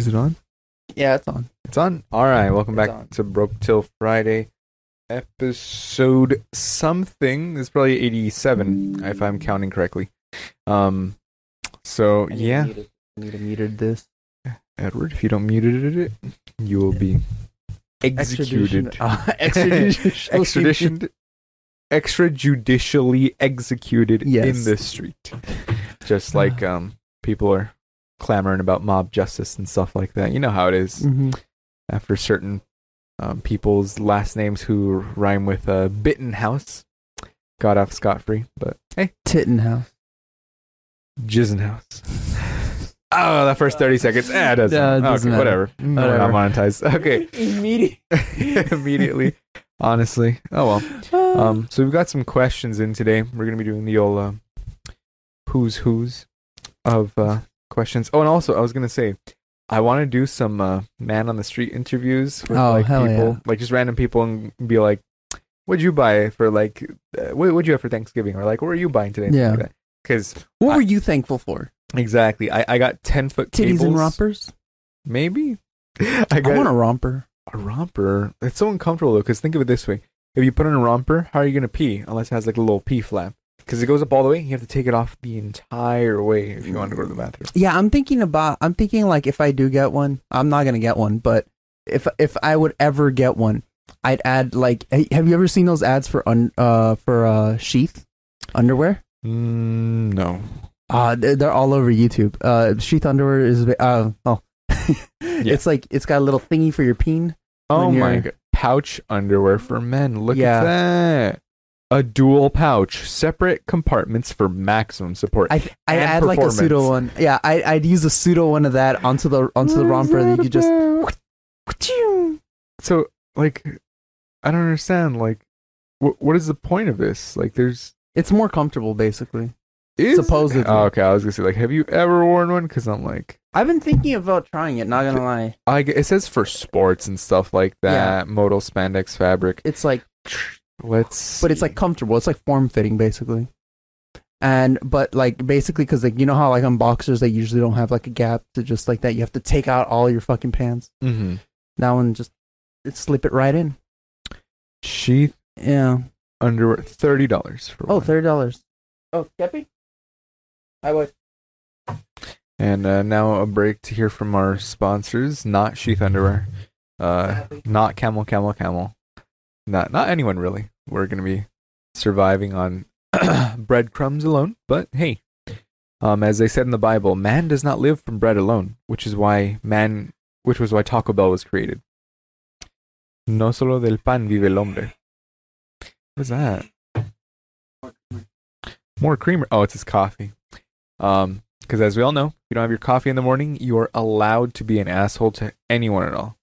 Is it on? Yeah, it's on. It's on. All right. Welcome It's back on. to Broke Till Friday, episode something. Is probably eighty-seven, if I'm counting correctly. Um. So I need yeah, To mute. I need to meter this. Edward, if you don't mute it, you will be executed, Extradition. Uh, extradition. extrajudicially executed in the street. Just like um, people are clamoring about mob justice and stuff like that. You know how it is. Mhm. after certain um, people's last names who rhyme with uh, Bittenhouse got off scot free. But hey, Tittenhouse. Jizenhouse. Oh, that first 30 seconds. Eh, it doesn't. Yeah, it okay, doesn't matter. whatever. Whatever. Not monetized. Okay. Immediately. Immediately. Honestly. Oh, well. Um, so we've got some questions in today. We're going to be doing the old uh, who's who's of uh, questions. Oh, and also, I was going to say, I want to do some uh, man on the street interviews with Oh, like people, yeah. like just random people, and be like, "What'd you buy for like? Uh, what would you have for Thanksgiving?" Or like, "What are you buying today?" Yeah. Because what I- were you thankful for? exactly, I, I got ten foot Titties cables. and rompers? Maybe. I I got want a romper. a romper. It's so uncomfortable though. Because think of it this way: if you put on a romper, how are you gonna pee unless it has like a little pee flap? Because it goes up all the way. You have to take it off the entire way if you want to go to the bathroom. Yeah, I'm thinking about. I'm thinking like if I do get one, I'm not gonna get one, but if if I would ever get one, I'd add like. Have you ever seen those ads for un uh for uh sheath underwear? Mm, no. Uh, they're, they're all over YouTube. Uh, sheath underwear is uh oh, yeah. it's like it's got a little thingy for your peen. Oh my god! Pouch underwear for men. Look Yeah. at that. A dual pouch, separate compartments for maximum support. I I add like a pseudo one. Yeah, I I'd use a pseudo one of that onto the onto the romper that you could just. So, like, I don't understand. Like, wh- what is the point of this? Like, there's It's more comfortable, basically. is Supposedly. Oh, okay, I was gonna say, like, have you ever worn one? Because I'm like, I've been thinking about trying it. Not gonna lie, I it says for sports and stuff like that. Modal spandex fabric. it's like, Let's. but it's like comfortable. It's like form fitting, basically. And but like basically, because like you know how like on boxers they usually don't have like a gap to just like that. You have to take out all your fucking pants. Mm-hmm. That one just it slip it right in. sheath Yeah. underwear, thirty dollars for Oh, one. thirty dollars. Oh, Kepi? I was. And uh, now a break to hear from our sponsors. Not sheath underwear. Uh, not camel, camel, camel. Not not anyone really. We're gonna be surviving on breadcrumbs alone. But hey, um, as they said in the Bible, man does not live from bread alone, which is why man, which was why Taco Bell was created. No solo del pan vive el hombre. What's that? More creamer. Oh, it's his coffee. Um, because as we all know, if you don't have your coffee in the morning, you are allowed to be an asshole to anyone at all.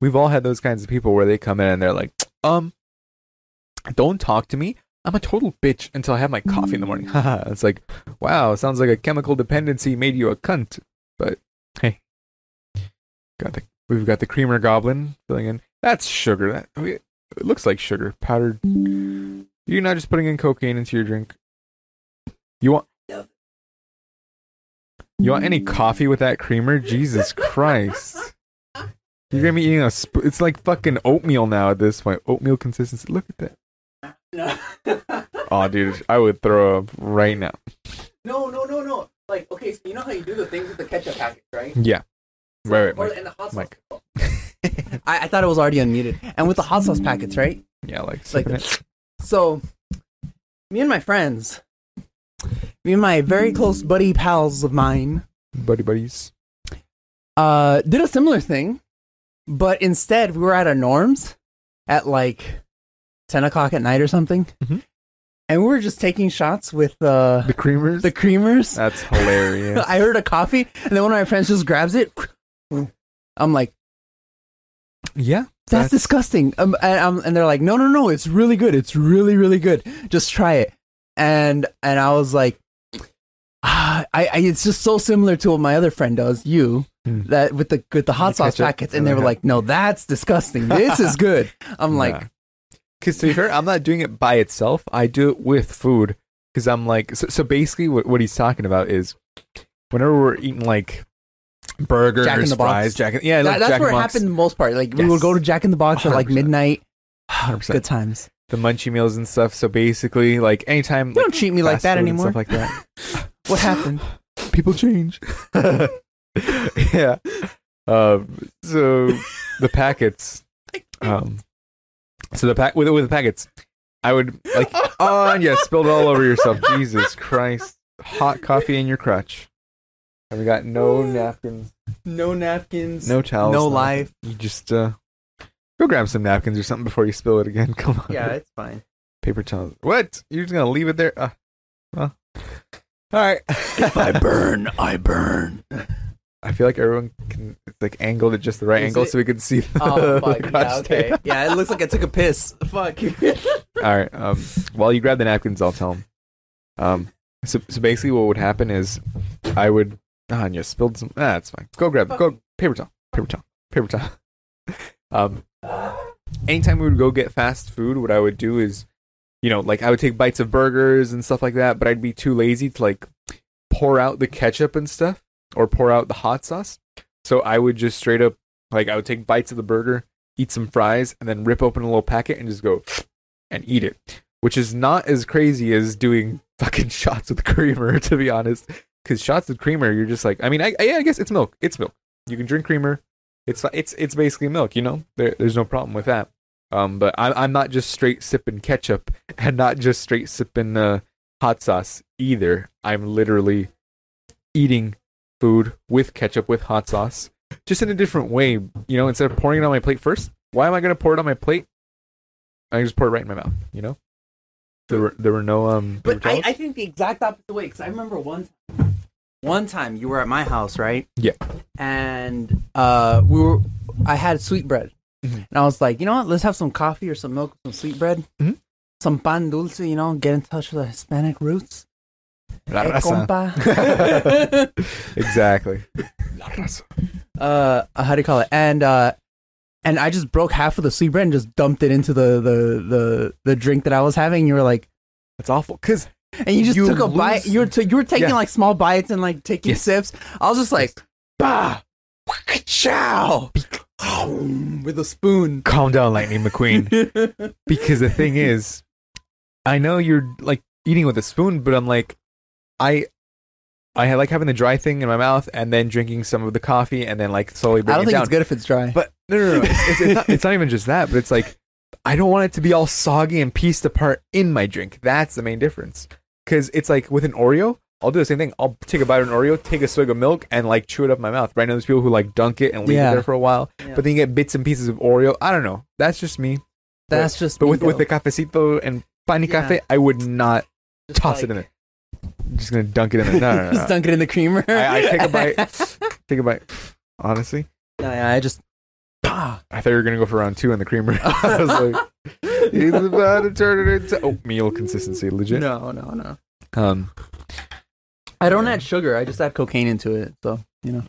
We've all had those kinds of people where they come in and they're like, um, don't talk to me. I'm a total bitch until I have my coffee in the morning. Haha. it's like, wow, sounds like a chemical dependency made you a cunt. But hey, got the we've got the creamer goblin filling in. That's sugar. That I mean, it looks like sugar powdered. You're not just putting in cocaine into your drink. You want you want any coffee with that creamer? Jesus Christ. You're gonna be eating a sp- it's like fucking oatmeal now at this point. Oatmeal consistency. Look at that. Oh dude, I would throw up right now. no, no, no, no. Like, okay, so you know how you do the things with the ketchup packets, right? Yeah. Right, Or- right, and the hot sauce. Mike. I, I thought it was already unmuted. And with the hot sauce packets, right? yeah, like, Like sipping it. So, me and my friends, me and my very close buddy pals of mine, buddy buddies. uh, did a similar thing, but instead we were at a Norms at like ten o'clock at night or something, Mhm. and we were just taking shots with uh, The creamers. the creamers. That's hilarious. I heard a coffee, and then one of my friends just grabs it. I'm like, yeah. that's, disgusting. Um, and, um, and they're like, no, no, no, it's really good. It's really, really good. Just try it. And and I was like, I, I it's just so similar to what my other friend does, you, Hmm. that with the with the hot The sauce ketchup packets, and they were like, no, that's disgusting. This is good. I'm like, because to be fair, I'm not doing it by itself. I do it with food because I'm like, so, so basically, what, what he's talking about is whenever we're eating like burgers, Jack in the Box. fries, Jack. In, yeah, That- like that's Jack where it Box. happened the most part. Like we Yes. would go to Jack in the Box at like 100%. midnight. 100%. Good times. The munchie meals and stuff. So basically, like anytime You like, don't treat me like that anymore. Stuff like that. what happened? People change. yeah. Um. So the packets. Um. So the pack with with the packets, I would like. Oh, yeah, spilled all over yourself. Jesus Christ! Hot coffee in your crotch. And we got no napkins, No napkins. no towels, no nothing. life. You just uh, go grab some napkins or something before you spill it again. Come on. Yeah, it's fine. paper towels. What? You're just gonna leave it there? Uh, well, all right. If I burn, I burn. I feel like everyone can like angled at just the right Is angle it? so we can see the, Oh, the fuck. crotch Yeah, okay. tape. Yeah, it looks like I took a piss. Fuck. All right. Um, while you grab the napkins, I'll tell them. Um, so, so basically, what would happen is I would. Ah, and you spilled some. Ah, that's fine. Go grab. Go paper towel. Paper towel. Paper towel. um, anytime we would go get fast food, what I would do is, you know, like I would take bites of burgers and stuff like that, but I'd be too lazy to like pour out the ketchup and stuff or pour out the hot sauce. So I would just straight up, like, I would take bites of the burger, eat some fries, and then rip open a little packet and just go and eat it, which is not as crazy as doing fucking shots with creamer, to be honest. Because shots with creamer, you're just like, I mean, I, I, yeah, I guess it's milk. It's milk. You can drink creamer. It's it's it's basically milk. You know, there, there's no problem with that. Um, but I'm I'm not just straight sipping ketchup and not just straight sipping uh, hot sauce either. I'm literally eating food with ketchup with hot sauce, just in a different way. You know, instead of pouring it on my plate first, why am I going to pour it on my plate? I just pour it right in my mouth. You know, there were there were no um. But I. I think the exact opposite way because I remember one time, one time you were at my house, right? Yeah. And uh, we were, I had sweetbread, Mhm. and I was like, you know what? Let's have some coffee or some milk, some sweetbread, Mhm. some pan dulce. You know, get in touch with the Hispanic roots. La Hey, raza. compa. exactly. La raza. uh, how do you call it? And uh, and I just broke half of the sweet bread and just dumped it into the the the the drink that I was having. You were like, That's awful. Cause and you just You took a lose- bite. You were t- you were taking Yeah. like small bites and like taking Yes. sips. I was just like, bah, chow, with a spoon. calm down, Lightning McQueen. because the thing is, I know you're like eating with a spoon, but I'm like, I, I like having the dry thing in my mouth and then drinking some of the coffee and then like slowly I don't it think down. it's good if it's dry. But no, no, no, it's, it's, it's, not, it's not even just that. But it's like I don't want it to be all soggy and pieced apart in my drink. That's the main difference. Because it's like with an Oreo, I'll do the same thing. I'll take a bite of an Oreo, take a swig of milk, and like chew it up my mouth. Right now, there's people who like dunk it and leave Yeah. it there for a while, Yeah. but then you get bits and pieces of Oreo. I don't know. That's just me. That's just. But me, with with though. the cafecito and pani Yeah. cafe, I would not Just toss it like- in there. I'm just gonna dunk it in there. No, no, no. just dunk it in the creamer. I, I take a bite. take a bite. Honestly, no, yeah, I just. Bah. I thought you were gonna go for round two in the creamer. I was like, he's about to turn it into oatmeal consistency, legit. No, no, no. Um, I don't add sugar. I just add cocaine into it. So you know,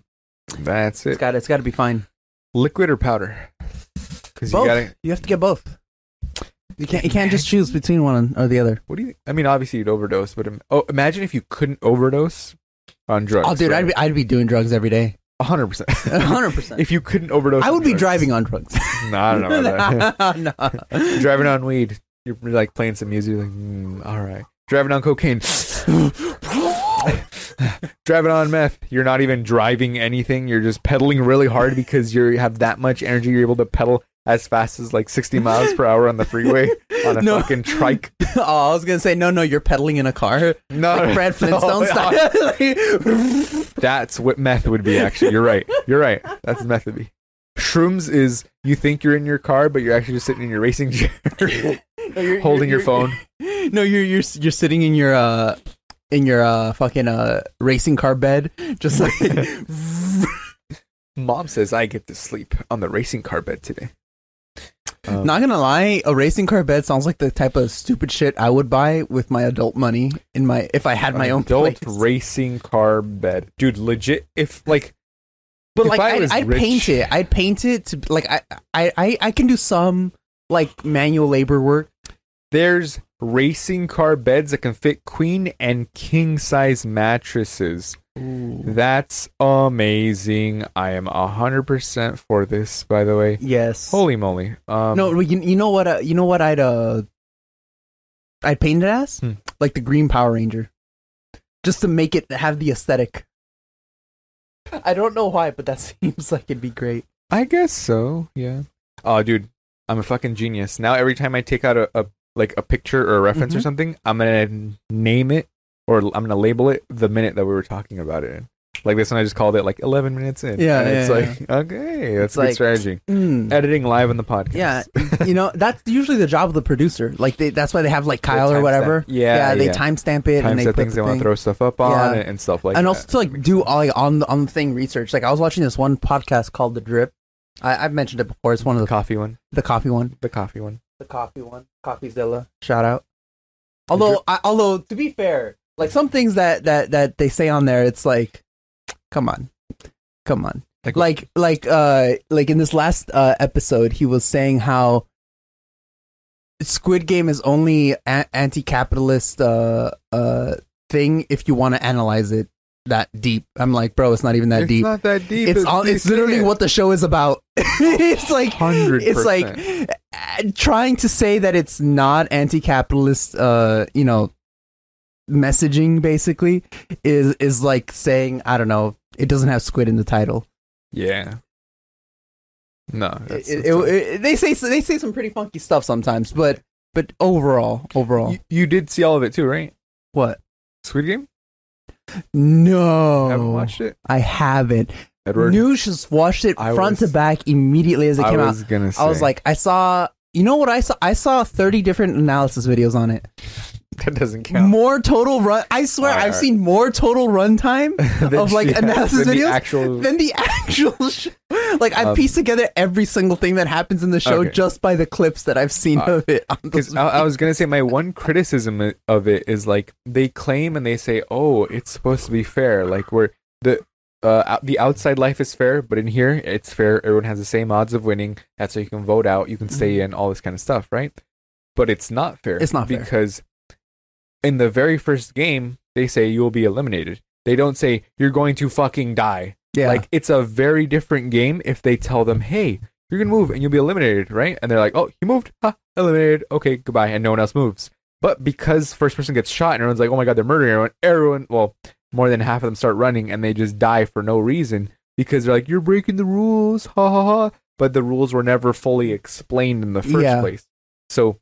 that's it's it. got it's got to be fine. Liquid or powder? Because you Both. gotta. You have to get both. You can't. You can't just choose between one or the other. What do you? I mean, obviously you'd overdose, but im- oh, imagine if you couldn't overdose on drugs. Oh, dude, I'd be I'd be doing drugs every day. hundred percent. hundred percent. If you couldn't overdose, I on would be drugs- driving on drugs. No, I don't know about that. no. You're driving on weed. You're like playing some music. Like, mm, all right. Driving on cocaine. driving on meth. You're not even driving anything. You're just pedaling really hard because you have that much energy. You're able to pedal as fast as like 60 miles per hour on the freeway on a No. fucking trike. oh, I was gonna say no, no. You're pedaling in a car, No, like Fred Flintstone style. Like- That's what meth would be. Actually, you're right. You're right. That's meth would be. Shrooms is you think you're in your car, but you're actually just sitting in your racing chair, No, you're- holding you're- your phone. No, you're you're you're sitting in your uh in your uh fucking uh racing car bed, just like Mom says I get to sleep on the racing car bed today. Um, Not gonna lie, a racing car bed sounds like the type of stupid shit I would buy with my adult money in my if I had my own adult place. racing car bed, dude. Legit, if like, But if like I I'd, I'd rich- paint it. I'd paint it to like I, I I I can do some like manual labor work. there's racing car beds that can fit queen and king size mattresses That's amazing. I am hundred percent for this. By the way, Yes. holy moly! Um, no, you, you know what? Uh, you know what? I'd uh, I'd paint it as Hmm. like the Green Power Ranger, just to make it have the aesthetic. I don't know why, but that seems like it'd be great. I guess so. Yeah. Oh, dude, I'm a fucking genius. Now every time I take out a, a like a picture or a reference or Mhm. something, I'm gonna name it or I'm gonna label it the minute that we were talking about it. Like this one, I just called it like 11 minutes in. Yeah, And it's yeah, like okay, that's It's a good like- strategy. Mm. Editing live on the podcast. Yeah, you know that's usually the job of the producer. Like they, that's why they have like Kyle or whatever. Yeah, yeah, they yeah. timestamp it and Times they put things the they want to throw stuff up on Yeah. and, and stuff like and that. also to like do all like on the on the thing research. Like I was watching this one podcast called The Drip. I, I've mentioned it before. It's one of the coffee one, the coffee one. the coffee one. The coffee one, Coffeezilla. Shout out. Although, I, although to be fair, like some things that that that they say on there, it's like, come on, come on. Like- Like like uh like in this last uh episode, he was saying how Squid Game is only a- anti-capitalist uh uh thing if you want to analyze it that deep. I'm like, bro, it's not even that it's deep. not that deep. It's all, it's literally what the show is about. it's like hundred. it's like uh, trying to say that it's not anti-capitalist uh you know messaging basically is is like saying i don't know it doesn't have squid in the title yeah. No, that's, it- that's- it- they say they say some pretty funky stuff sometimes but but overall overall you, you did see all of it too, right? what Squid Game. No. Haven't watched it, i haven't. Edward. news just watched it I front was- to back immediately as it I came out. was gonna. Say, i was like i saw you know what i saw? I saw 30 different analysis videos on it that doesn't count. more total run. I swear, Alright, I've alright. seen more total runtime of like Yeah, analysis than the videos Actual. than the actual show. Like I've Um, pieced together every single thing that happens in the show Okay. just by the clips that I've seen Uh, of it. on those Because I, I was gonna say my one criticism i- of it is like they claim and they say, "Oh, it's supposed to be fair." Like where the uh out- the outside life is fair, but in here it's fair. Everyone has the same odds of winning. That's how you can vote out. You can stay in. All this kind of stuff, right? But it's not fair. Mm-hmm. It's not fair. because in the very first game they say you will be eliminated. They don't say you're going to fucking die. yeah, Like it's a very different game if they tell them, "Hey, you're gonna move and you'll be eliminated," right? And they're like, "Oh, you moved, ha, eliminated. Okay, goodbye," and no one else moves. But because first person gets shot and everyone's like, "Oh my god, they're murdering everyone," everyone, well, more than half of them start running and they just die for no reason because they're like, "You're breaking the rules," ha ha ha. But the rules were never fully explained in the first Yeah. place. So,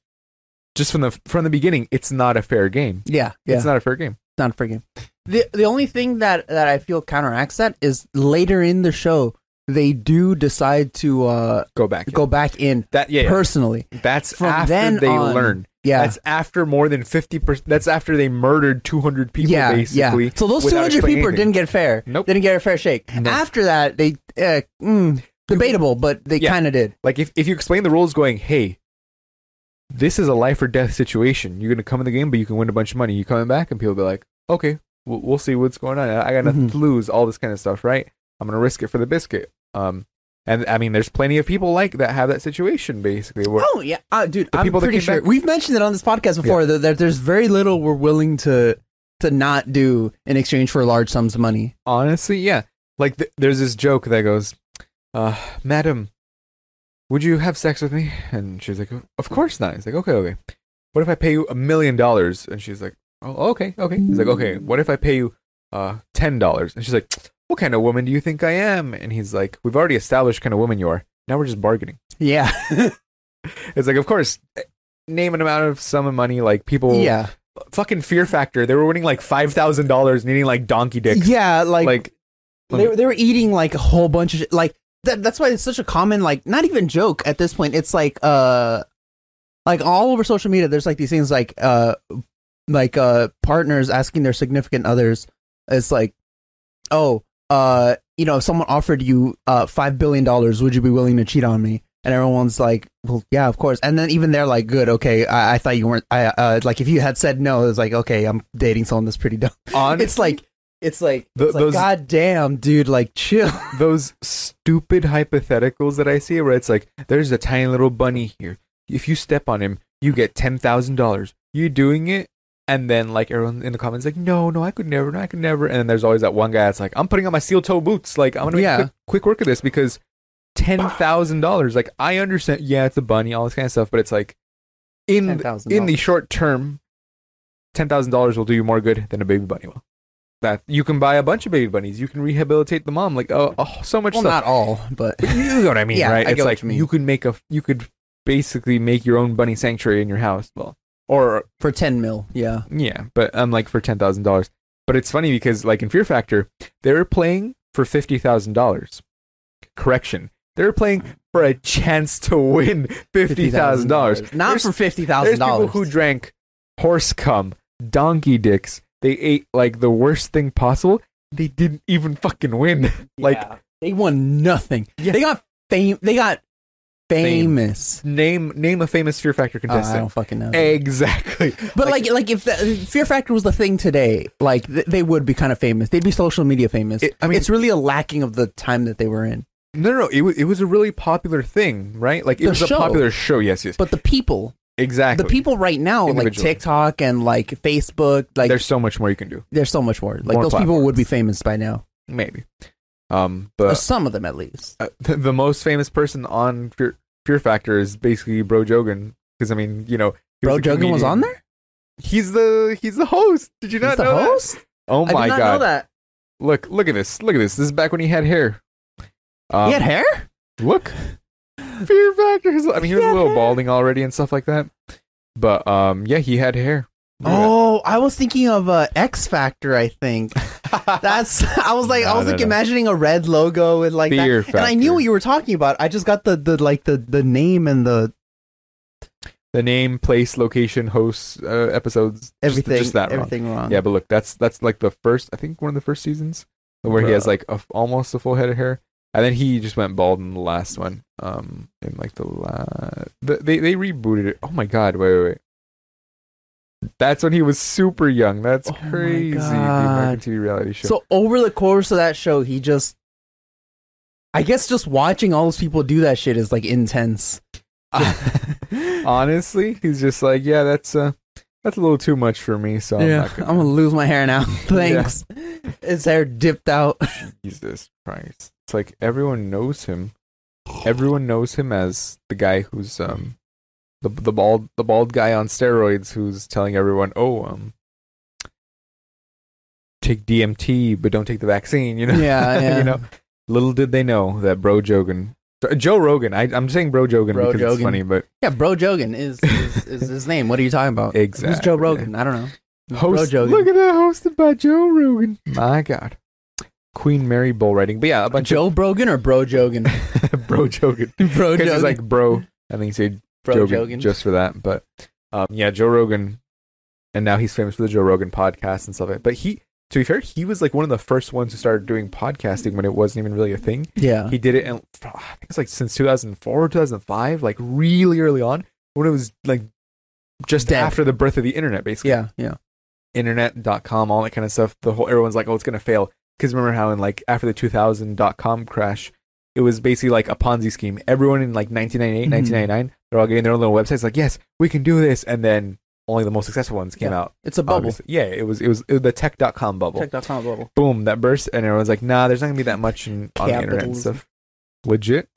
just from the from the beginning, it's not a fair game. yeah, yeah. It's not a fair game. not a freaking. The the only thing that that I feel counteracts that is later in the show they do decide to uh Go back. go back in that yeah. yeah. personally. That's From after then they on, learn. Yeah. That's after more than 50%. That's after they murdered 200 people, yeah, basically. yeah. So those 200 people anything. didn't get fair. Nope. Didn't get a fair shake. No. After that, they uh, mm, debatable, but they Yeah. kind of did. Like, if, if you explain the rules going, hey, this is a life or death situation. You're going to come in the game, but you can win a bunch of money. You coming back, and people be like, okay, we'll, we'll see what's going on. I got nothing Mhm. to lose, all this kind of stuff, right? I'm going to risk it for the biscuit. Um, and I mean, there's plenty of people like that have that situation, basically. Oh yeah, uh, dude. I'm pretty sure back- we've mentioned it on this podcast before that, that there's very little we're willing to to not do in exchange for large sums of money. Honestly, yeah. Like th- there's this joke that goes, uh, "Madam, would you have sex with me?" And she's like, "Of course not." He's like, "Okay, okay. What if I pay you a million dollars?" And she's like, "Oh, okay, okay." He's like, "Okay. What if I pay you uh ten dollars?" And she's like, "What kind of woman do you think I am?" And he's like, "We've already established kind of woman you are. Now we're just bargaining." Yeah, It's like, of course, name an amount of sum of money. Like people, yeah, fucking Fear Factor. They were winning like five thousand dollars, needing like donkey dicks. yeah. Like, like they they were eating like a whole bunch of shit. like that. That's why it's such a common like not even joke at this point. It's like uh like all over social media. There's like these things like uh like uh partners asking their significant others. It's like oh uh you know if someone offered you uh five billion dollars, would you be willing to cheat on me? And everyone's like, well, yeah, of course. And then even they're like, good, okay. I, I thought you weren't. I uh, like if you had said no, it's like, okay, I'm dating someone that's pretty dumb. on It's like, it's like, Th- it's like those- God damn, dude, like chill. those stupid hypotheticals that I see where it's like, there's a tiny little bunny here. If you step on him, you get ten thousand dollars. You doing it? And then like everyone in the comments like, no, no, I could never, no, I could never. And then there's always that one guy that's like, I'm putting on my steel toe boots. Like I'm gonna make Yeah. quick, quick work of this because ten thousand dollars. Like I understand, yeah, it's a bunny, all this kind of stuff, but it's like in $10,000. in the short term, ten thousand dollars will do you more good than a baby bunny will. That you can buy a bunch of baby bunnies, you can rehabilitate the mom, like oh, oh so much well, stuff. not all, but you know what I mean, Yeah, right? I it's like you mean. could make a you could basically make your own bunny sanctuary in your house. Well, or for ten mil, yeah. yeah, but um, like for ten thousand dollars. But it's funny because like in Fear Factor, they were playing for fifty thousand dollars. Correction, they were playing for a chance to win fifty thousand dollars. Not for fifty There's thousand people dollars. who drank horse cum, donkey dicks. They ate like the worst thing possible. They didn't even fucking win. like they won nothing. Yeah. They got fame. They got famous. name name a famous Fear Factor Uh, I contestant. don't fucking know. exactly. But like, like if the, Fear Factor was the thing today, like th- they would be kind of famous. They'd be social media famous. It- I mean- it's really a lacking of the time that they were in. No, no, no. It was it was a really popular thing, right? Like it The was show. a popular show. Yes, yes. But the people, exactly. the people right now, like Individually. TikTok and like Facebook, like There's so much more you can do. there's so much more. Like More those people would be famous by now. Maybe. Um, Or but some of them at least. uh, the, the most famous person on Fear, Fear Factor is basically Bro Jogan. Because I mean, you know, he Bro a Jogan was comedian. on there. He's the he's the host. Did you He's not the know that? host. Oh I my did not god! know that. Look, look at this. Look at this. This is back when he had hair. Um, he had hair. Look, Fear Factor. His- I mean, he was a little balding already and stuff like that. But um, yeah, he had hair. Look Oh, I was thinking of uh, X Factor. I think that's. I was like, I was no, like no. imagining a red logo with like Fear that, and I knew what you were talking about. I just got the the like the the name and the the name, place, location, hosts, uh, episodes, everything. just, that everything wrong. Yeah, but look, that's that's like the first. I think one of the first seasons where he has like a, almost a full head of hair, and then he just went bald in the last one. Um, in like the last, the, they they rebooted it. Oh my god! Wait, wait, wait. That's when he was super young. That's Oh crazy. The American TV reality show. So over the course of that show, he just. I guess just watching all those people do that shit is like intense. honestly, he's just like, yeah, that's uh, that's a little too much for me. So I'm yeah, I'm gonna. gonna lose my hair now. Thanks. His hair dipped out. Jesus Christ! It's like everyone knows him. Everyone knows him as the guy who's um the the bald the bald guy on steroids who's telling everyone, oh um take DMT but don't take the vaccine. You know, Yeah, yeah. you know. Little did they know that Bro Jogan, Joe Rogan. I, I'm saying Bro Jogan Bro because it's funny, but Yeah, Bro Jogan is, is is his name. What are you talking about? Who's Joe Exactly. Rogan? I don't know. Who's host, Bro Jogan. look at that hosted by Joe Rogan. My God, Queen Mary bull riding. But yeah, a bunch of Joe Brogan or Bro Jogan? Bro Jogan. Bro Because Jogan. it's like bro, I think he said Bro Jogan, Jogan. just for that. But um, yeah, Joe Rogan, and now he's famous for the Joe Rogan podcast and stuff. like But he, to be fair, he was like one of the first ones who started doing podcasting when it wasn't even really a thing. yeah. He did it, and I think it's like since 2004 or 2005, like really early on when it was like just Dead. after the birth of the internet, basically. yeah, yeah. Internet.com, all that kind of stuff. The whole everyone's like, oh, it's gonna fail. Because remember how in like after the 2000.com crash, it was basically like a Ponzi scheme. Everyone in like 1998, Mhm. 1999, they're all getting their own little websites. Like, yes, we can do this, and then only the most successful ones came Yeah. out. It's a bubble. obviously. Yeah, it was it was, it was the tech.com bubble. Tech.com bubble. Boom, that burst, and everyone's like, nah, there's not gonna be that much in, on the internet and stuff. Legit.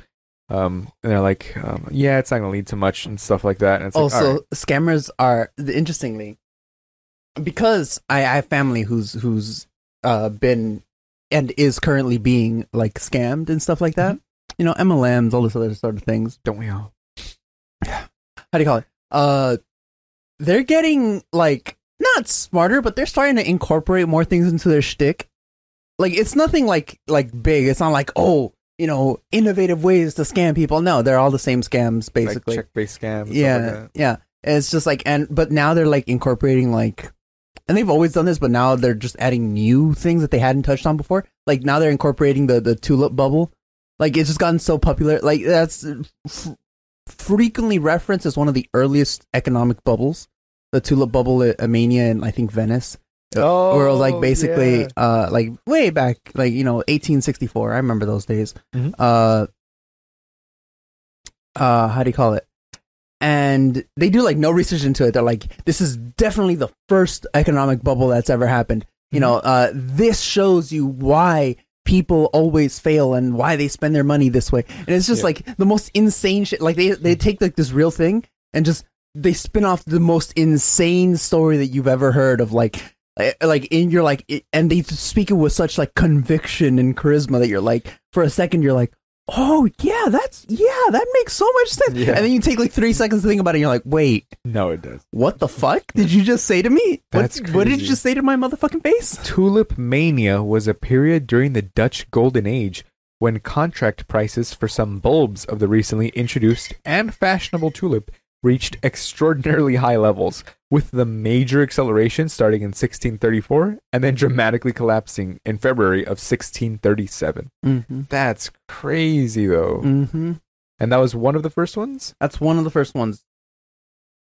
Um, and they're like, um, yeah, it's not gonna lead to much and stuff like that. And it's like, also, right. scammers are interestingly because I, I have family who's who's uh been and is currently being like scammed and stuff like that. You know, MLMs, all this other sort of things. don't we all? Yeah. How do you call it? Uh, they're getting like not smarter, but they're starting to incorporate more things into their shtick. Like it's nothing like like big. It's not like oh you know innovative ways to scam people. No, they're all the same scams basically. like check-based scams. yeah, like yeah. It's just like and but now they're like incorporating like and they've always done this, but now they're just adding new things that they hadn't touched on before. Like now they're incorporating the the tulip bubble. Like it's just gotten so popular. Like that's f- frequently referenced as one of the earliest economic bubbles. The tulip bubble at Armenia and I think Venice. Oh, where it was like basically yeah. uh like way back like you know 1864 i remember those days Mhm. uh uh how do you call it and they do like no research into it. They're like, this is definitely the first economic bubble that's ever happened. You know, uh, this shows you why people always fail and why they spend their money this way. And it's just Yeah. like the most insane shit. Like they they take like this real thing and just they spin off the most insane story that you've ever heard of like eh, like in you're like and they speak it with such like conviction and charisma that you're like for a second you're like oh yeah that's yeah that makes so much sense. Yeah. and then you take like three seconds to think about it and you're like wait. No, it does. what the fuck did you just say to me? What, That's what did you just say to my motherfucking face? Tulip mania was a period during the Dutch Golden Age when contract prices for some bulbs of the recently introduced and fashionable tulip reached extraordinarily high levels, with the major acceleration starting in 1634 and then dramatically collapsing in February of 1637. mm-hmm. That's crazy, though. Mm-hmm. And that was one of the first ones? that's one of the first ones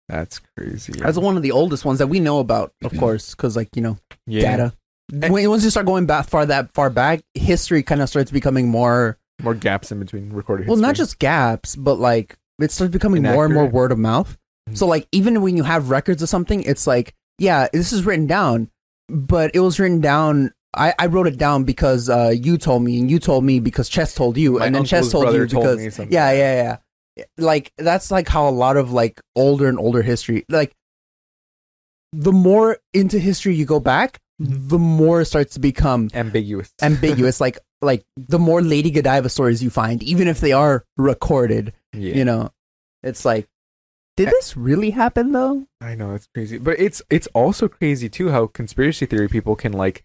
That's crazy. that's one of the oldest ones that we know about of course because like you know yeah. data when, once you start going back far that far back history kind of starts becoming more More gaps in between recorded well not just gaps but like it starts becoming more and more word of mouth Mhm. so like even when you have records of something it's like yeah this is written down but it was written down I, I wrote it down because uh, you told me and you told me because chess told you My and then chess told you told because yeah yeah yeah like that's like how a lot of like older and older history like the more into history you go back Mhm. the more it starts to become ambiguous. ambiguous like like the more lady godiva stories you find even if they are recorded yeah. you know it's like did this really happen though I know it's crazy, but it's it's also crazy too how conspiracy theory people can like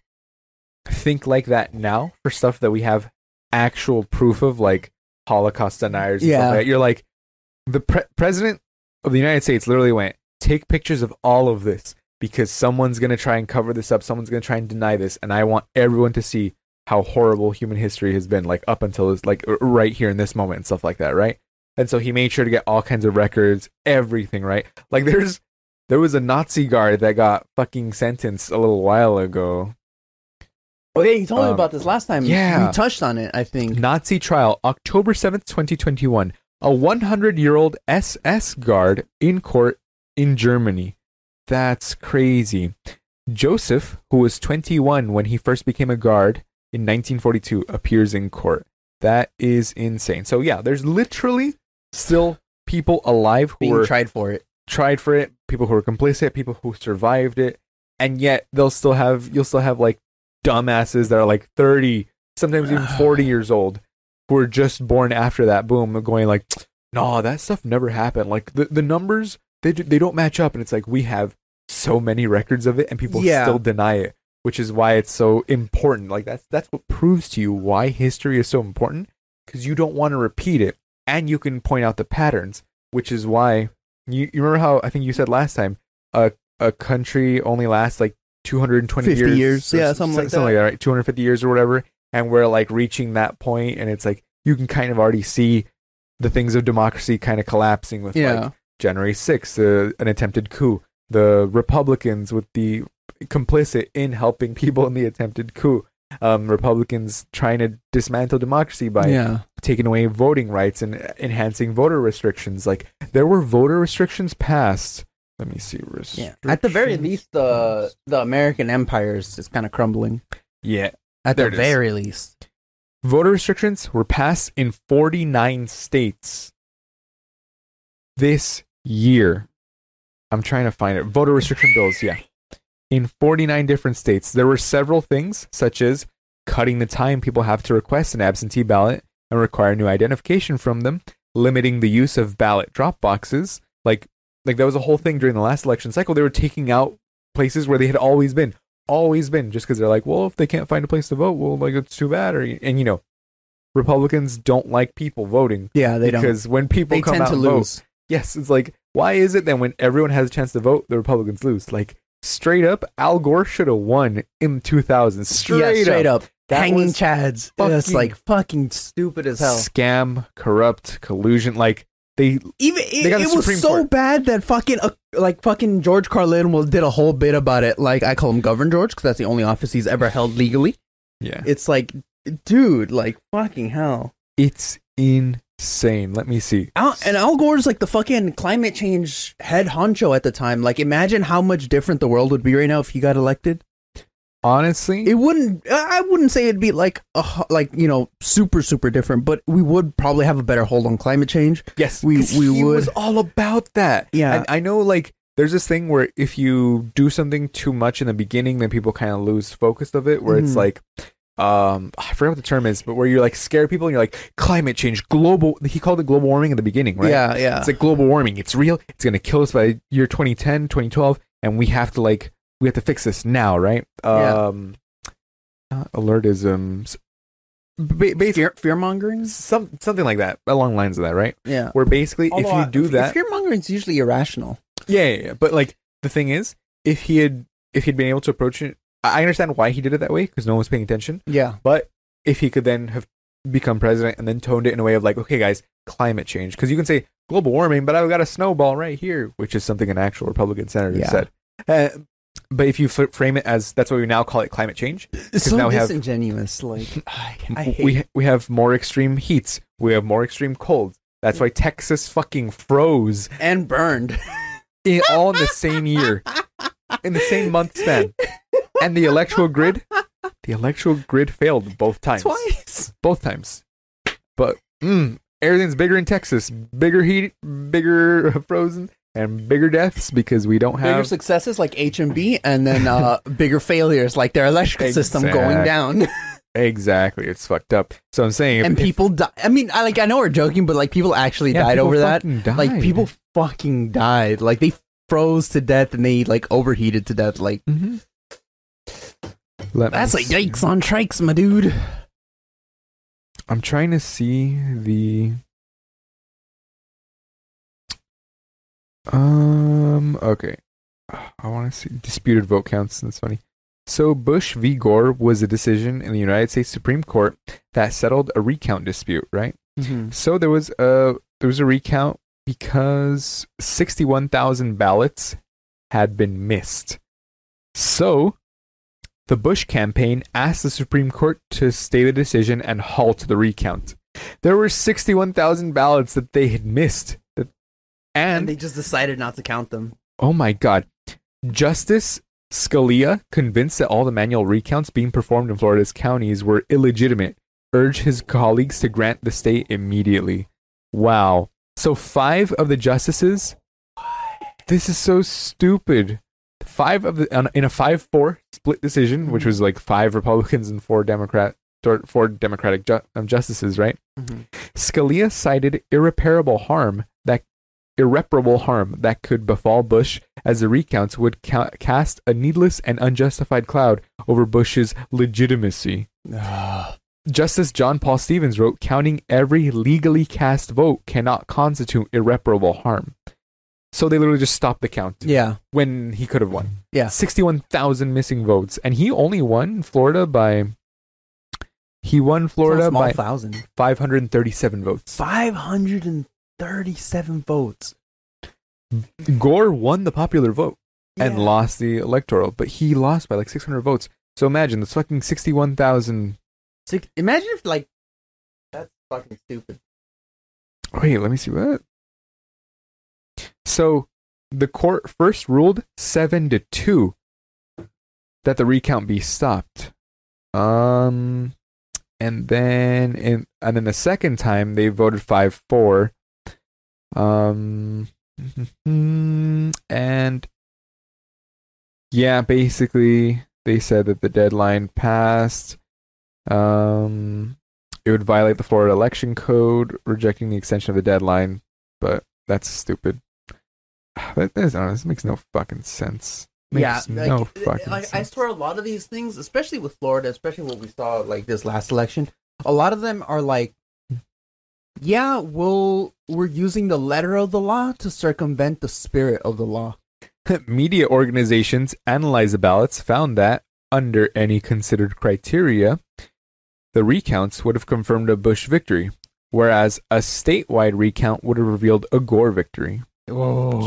think like that now for stuff that we have actual proof of, like Holocaust deniers. And Yeah. stuff like that. you're like the pre- president of the United States literally went take pictures of all of this because someone's gonna try and cover this up. Someone's gonna try and deny this, and I want everyone to see how horrible human history has been, like up until this, like right here in this moment and stuff like that, right? And so he made sure to get all kinds of records, everything, right? Like there's there was a Nazi guard that got fucking sentenced a little while ago. oh yeah you told me Um, about this last time yeah. we touched on it i think Nazi trial, October 7th, 2021. A 100 year old SS guard in court in Germany. That's crazy. Joseph, who was 21 when he first became a guard in 1942, appears in court. That is insane. So, yeah, there's literally still people alive who being were tried for it tried for it, people who were complicit, people who survived it, and yet they'll still have you'll still have like dumbasses that are like 30, sometimes even 40 years old who were just born after that boom going like no, that stuff never happened. Like the the numbers they do, they don't match up and it's like we have so many records of it and people Yeah. still deny it, which is why it's so important. Like that's that's what proves to you why history is so important cuz you don't want to repeat it. And you can point out the patterns, which is why you, you remember how I think you said last time a a country only lasts like 220 50 years, years, yeah, something like something like that, right? 250 years or whatever, and we're like reaching that point, and it's like you can kind of already see the things of democracy kind of collapsing with yeah. Like January 6th, uh, an attempted coup, the Republicans with the complicit in helping people in the attempted coup. Um, Republicans trying to dismantle democracy by yeah taking away voting rights and enhancing voter restrictions. Like there were voter restrictions passed. Let me see. yeah at the very least the the american empire is, is kind of crumbling yeah. at There the it is. very least Voter restrictions were passed in 49 states this year. I'm trying to find it. Voter restriction bills, yeah. In 49 different states. There were several things, such as cutting the time people have to request an absentee ballot and require new identification from them, limiting the use of ballot drop boxes. Like, like that was a whole thing during the last election cycle. They were taking out places where they had always been, always been, just because they're like, well, if they can't find a place to vote, well, like it's too bad. Or and you know, Republicans don't like people voting yeah they don't because when people they come tend out to and vote, lose yes, it's like why is it that when everyone has a chance to vote, the Republicans lose? Like straight up, Al Gore should have won in 2000. Straight, yeah straight up, That hanging chads it's like fucking stupid as hell Scam, corrupt, collusion. Like they even it, They it was Supreme so Court. bad that fucking uh, like fucking George Carlin was did a whole bit about it. Like I call him Governor George because that's the only office he's ever held legally. yeah, It's like, dude, like fucking hell. it's insane. Let me see. Al, and Al Gore's like the fucking climate change head honcho at the time. Like, imagine how much different the world would be right now if he got elected. Honestly, It wouldn't. I wouldn't say it'd be like a like you know super super different, but we would probably have a better hold on climate change. yes, we- we he was all about that. Yeah. and I know like there's this thing where if you do something too much in the beginning, then people kind of lose focus of it. Where it's Mhm. like, um, I forget what the term is, but where you're like scare people and you're like climate change, global. He called it global warming in the beginning, right? Yeah, yeah. It's like global warming. It's real. It's going to kill us by year 2010, 2012, and we have to like we have to fix this now, right? Yeah. Um, not alertisms. Ba- basically, fear fear mongering. some something like that, along lines of that, right? Yeah. Where basically, if you do that, fear mongering is usually irrational. yeah, yeah, yeah. But like the thing is, if he had if he'd been able to approach it, I understand why he did it that way because no one was paying attention. Yeah. But if he could then have become president and then toned it in a way of like, okay, guys, climate change, because you can say global warming, but I've got a snowball right here, which is something an actual Republican senator Yeah. said. Uh, but if you f- frame it as that's what we now call it climate change, It's so now we have- disingenuous. Like I, I hate. we we have more extreme heats, we have more extreme colds. That's why Texas fucking froze and burned in, all in the same year, in the same month span, and the electrical grid, the electrical grid failed both times. twice. both times. But mm, everything's bigger in Texas. Bigger heat, bigger frozen, and bigger deaths because we don't have Bigger successes like H-E-B, and then uh, bigger failures like their electrical system going down, exactly, it's fucked up. So I'm saying, if, and if- people die. I mean, I like I know we're joking, but like people actually yeah, died people over that. fucking Like people fucking died. Like they froze to death and they like overheated to death. Like Mhm. Let that's like see. yikes on trikes, my dude. I'm trying to see the. Um. Okay. I want to see disputed vote counts. That's funny. So Bush v. Gore was a decision in the United States Supreme Court that settled a recount dispute, right? So there was a there was a recount because 61,000 ballots had been missed. So the Bush campaign asked the Supreme Court to stay the decision and halt the recount. There were 61,000 ballots that they had missed. That- And And they just decided not to count them. oh my god. Justice Scalia, convinced that all the manual recounts being performed in Florida's counties were illegitimate, urged his colleagues to grant the state immediately. Wow. So five of the justices. This is so stupid. Five of the in a five-four split decision, which mm-hmm. was like five Republicans and four Democrat, four Democratic ju- um, justices, right? Mm-hmm. Scalia cited irreparable harm that irreparable harm that could befall Bush as the recounts would ca- cast a needless and unjustified cloud over Bush's legitimacy. Ah. Justice John Paul Stevens wrote, counting every legally cast vote cannot constitute irreparable harm. So they literally just stopped the count Yeah. when he could have won. Yeah. 61,000 missing votes. And he only won Florida by. He won Florida by thousand. 537 votes. Five hundred and thirty-seven votes. Gore won the popular vote and lost the electoral, but he lost by like 600 votes. So imagine that's fucking 61,000. Six, imagine if like that's fucking stupid. Wait, let me see what. So the court first ruled 7 to 2 that the recount be stopped. Um and then in and then the second time they voted 5-4. Um and yeah, basically they said that the deadline passed. Um it would violate the Florida election code, rejecting the extension of the deadline, but that's stupid. That, that's, uh, this makes no fucking sense. yeah, Makes like, no fucking like I swear a lot of these things, especially with Florida, especially what we saw like this last election, a lot of them are like, yeah, we'll we're using the letter of the law to circumvent the spirit of the law. Media organizations analyze the ballots, found that, under any considered criteria, the recounts would have confirmed a Bush victory, whereas a statewide recount would have revealed a Gore victory. Whoa,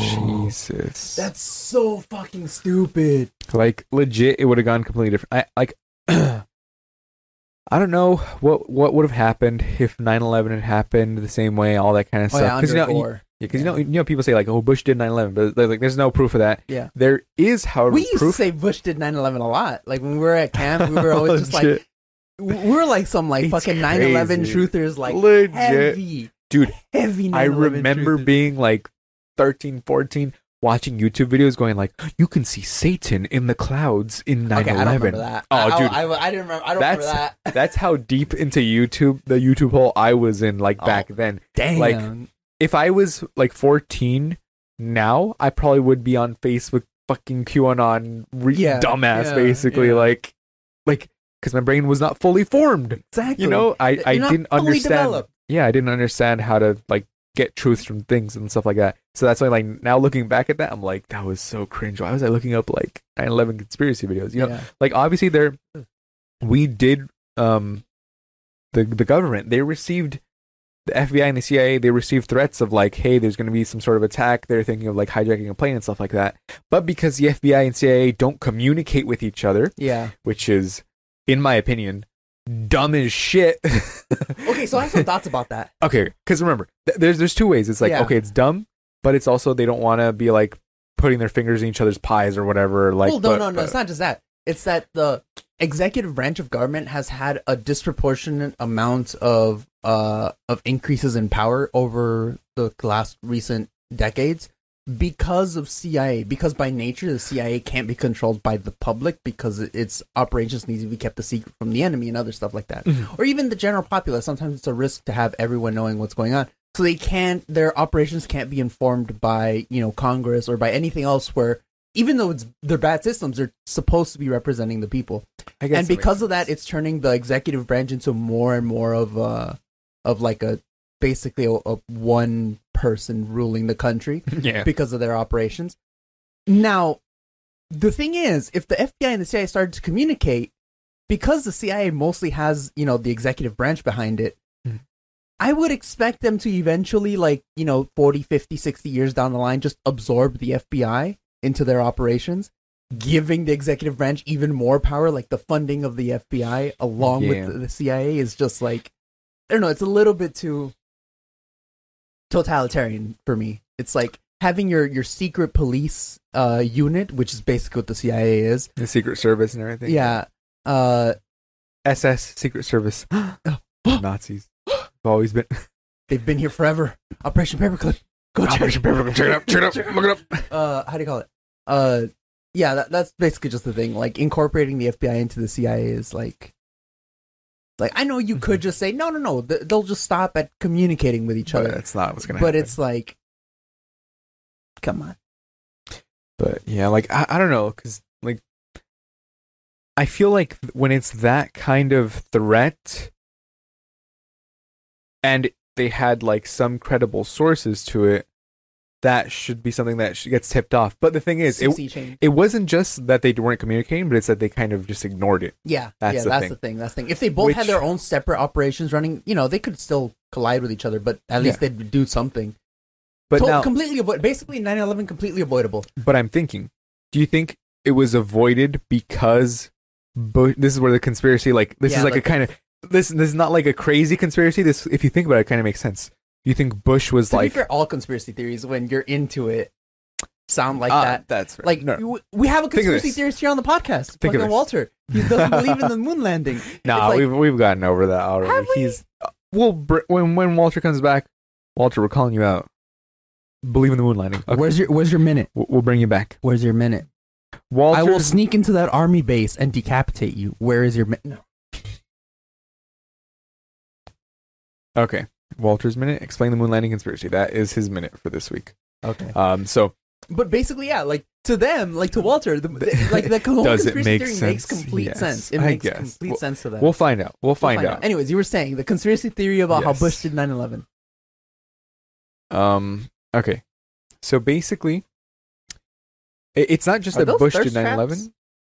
Jesus. that's so fucking stupid. like legit it would have gone completely different. I like I don't know what what would have happened if 9/11 had happened the same way, all that kind of Oh stuff. Because under you know, you, yeah, 'cause you know, you know, people say like, "Oh, Bush did 9/11," but like, there's no proof of that. Yeah. There is, however, We used proof. to say Bush did 9/11 a lot. Like when we were at camp, we were always oh, just like, we were like some like It's fucking 9/11 truthers, like Legit. heavy, Dude, heavy. I remember truthers. being like 13, 14, watching YouTube videos, going like, "You can see Satan in the clouds in 9/11." Okay, I don't remember that. Oh, I, dude. I, I, I didn't remember. I don't That's- remember that. That's how deep into YouTube the YouTube hole I was in like Oh. back then. Damn. like, If I was like 14 now, I probably would be on Facebook fucking QAnon re- Yeah, dumbass yeah, basically yeah. like like cuz my brain was not fully formed. exactly. You know, I I You're didn't understand developed. yeah, I didn't understand how to like get truths from things and stuff like that. So that's why like now looking back at that, I'm like, that was so cringe. Why was I looking up like 9/11 conspiracy videos? You know, yeah. like obviously there, we did um, the the government they received the FBI and the CIA they received threats of like, hey, there's going to be some sort of attack. They're thinking of like hijacking a plane and stuff like that. But because the FBI and CIA don't communicate with each other, yeah. which is, in my opinion, dumb as shit. Okay, so I have some thoughts about that. okay because remember th- there's there's two ways it's like Yeah. okay it's dumb but it's also they don't want to be like putting their fingers in each other's pies or whatever like well, no, but- no, no. but- It's not just that. It's that the executive branch of government has had a disproportionate amount of uh of increases in power over the last recent decades because of CIA. Because by nature, the CIA can't be controlled by the public because it- its operations need to be kept a secret from the enemy and other stuff like that, Mhm. or even the general populace. Sometimes it's a risk to have everyone knowing what's going on. So they can't. Their operations can't be informed by you know Congress or by anything else where even though it's they're bad systems, they're supposed to be representing the people. I guess And because of that, it's turning the executive branch into more and more of a of like a basically a, a one person ruling the country yeah because of their operations. Now, the thing is, if the FBI and the CIA started to communicate, because the CIA mostly has, you know, the executive branch behind it. I would expect them to eventually, like, you know, 40, 50, 60 years down the line, just absorb the FBI into their operations, giving the executive branch even more power, like the funding of the FBI along Yeah. with the, the CIA is just like, I don't know, it's a little bit too totalitarian for me. It's like having your your secret police uh unit, which is basically what the CIA is. the secret service and everything Yeah. Uh ss secret service nazis have always been they've been here forever. Operation Paperclip. Go check. Operation Paperclip, check it out check it out look it up Uh how do you call it? Uh yeah, that, that's basically just the thing. Like incorporating the FBI into the CIA is like like I know you Mm-hmm. could just say no, no, no. They'll just stop at communicating with each but other. that's not what's gonna happen. But happen it's like, come on. but yeah like i, I don't know because like i feel like when it's that kind of threat and they had like some credible sources to it that should be something that gets tipped off but the thing is it, it wasn't just that they weren't communicating but it's that they kind of just ignored it Yeah, That's yeah, the that's thing. the thing. That's the thing. If they both had their own separate operations running, you know, they could still collide with each other, but at least they'd do something. but To- now completely avoid. Basically, 9/11 completely avoidable. but i'm thinking do you think it was avoided because Bush, this is where the conspiracy like this Yeah, is like, like- a kind of this this is not like a crazy conspiracy this if you think about it, it kind of makes sense you think bush was To like fair, all conspiracy theories, when you're into it, sound like Ah, that. that's right. Like no, we have a conspiracy theorist here on the podcast. Think of fucking. Walter. He doesn't believe in the moon landing. nah, like- we've we've gotten over that already. We? He's uh, we'll when when Walter comes back, Walter, we're calling you out. Believe in the moon landing. Okay, Where's your Where's your minute? we'll, we'll bring you back. Where's your minute? Walter, I will sneak into that army base and decapitate you. Where is your minute? No. Okay. Walter's minute. Explain the moon landing conspiracy. That is his minute for this week. Okay. Um. So But basically, yeah, like to them, like to Walter, the, the- like the whole Does it conspiracy make theory sense? makes complete Yes, sense. It I makes guess. complete Well, sense to them. we'll find out. We'll We'll find, out. Anyways, you were saying the conspiracy theory about how Bush did 9/11. Um. Okay. So basically, it, it's not just Are that Bush did 9/11. traps?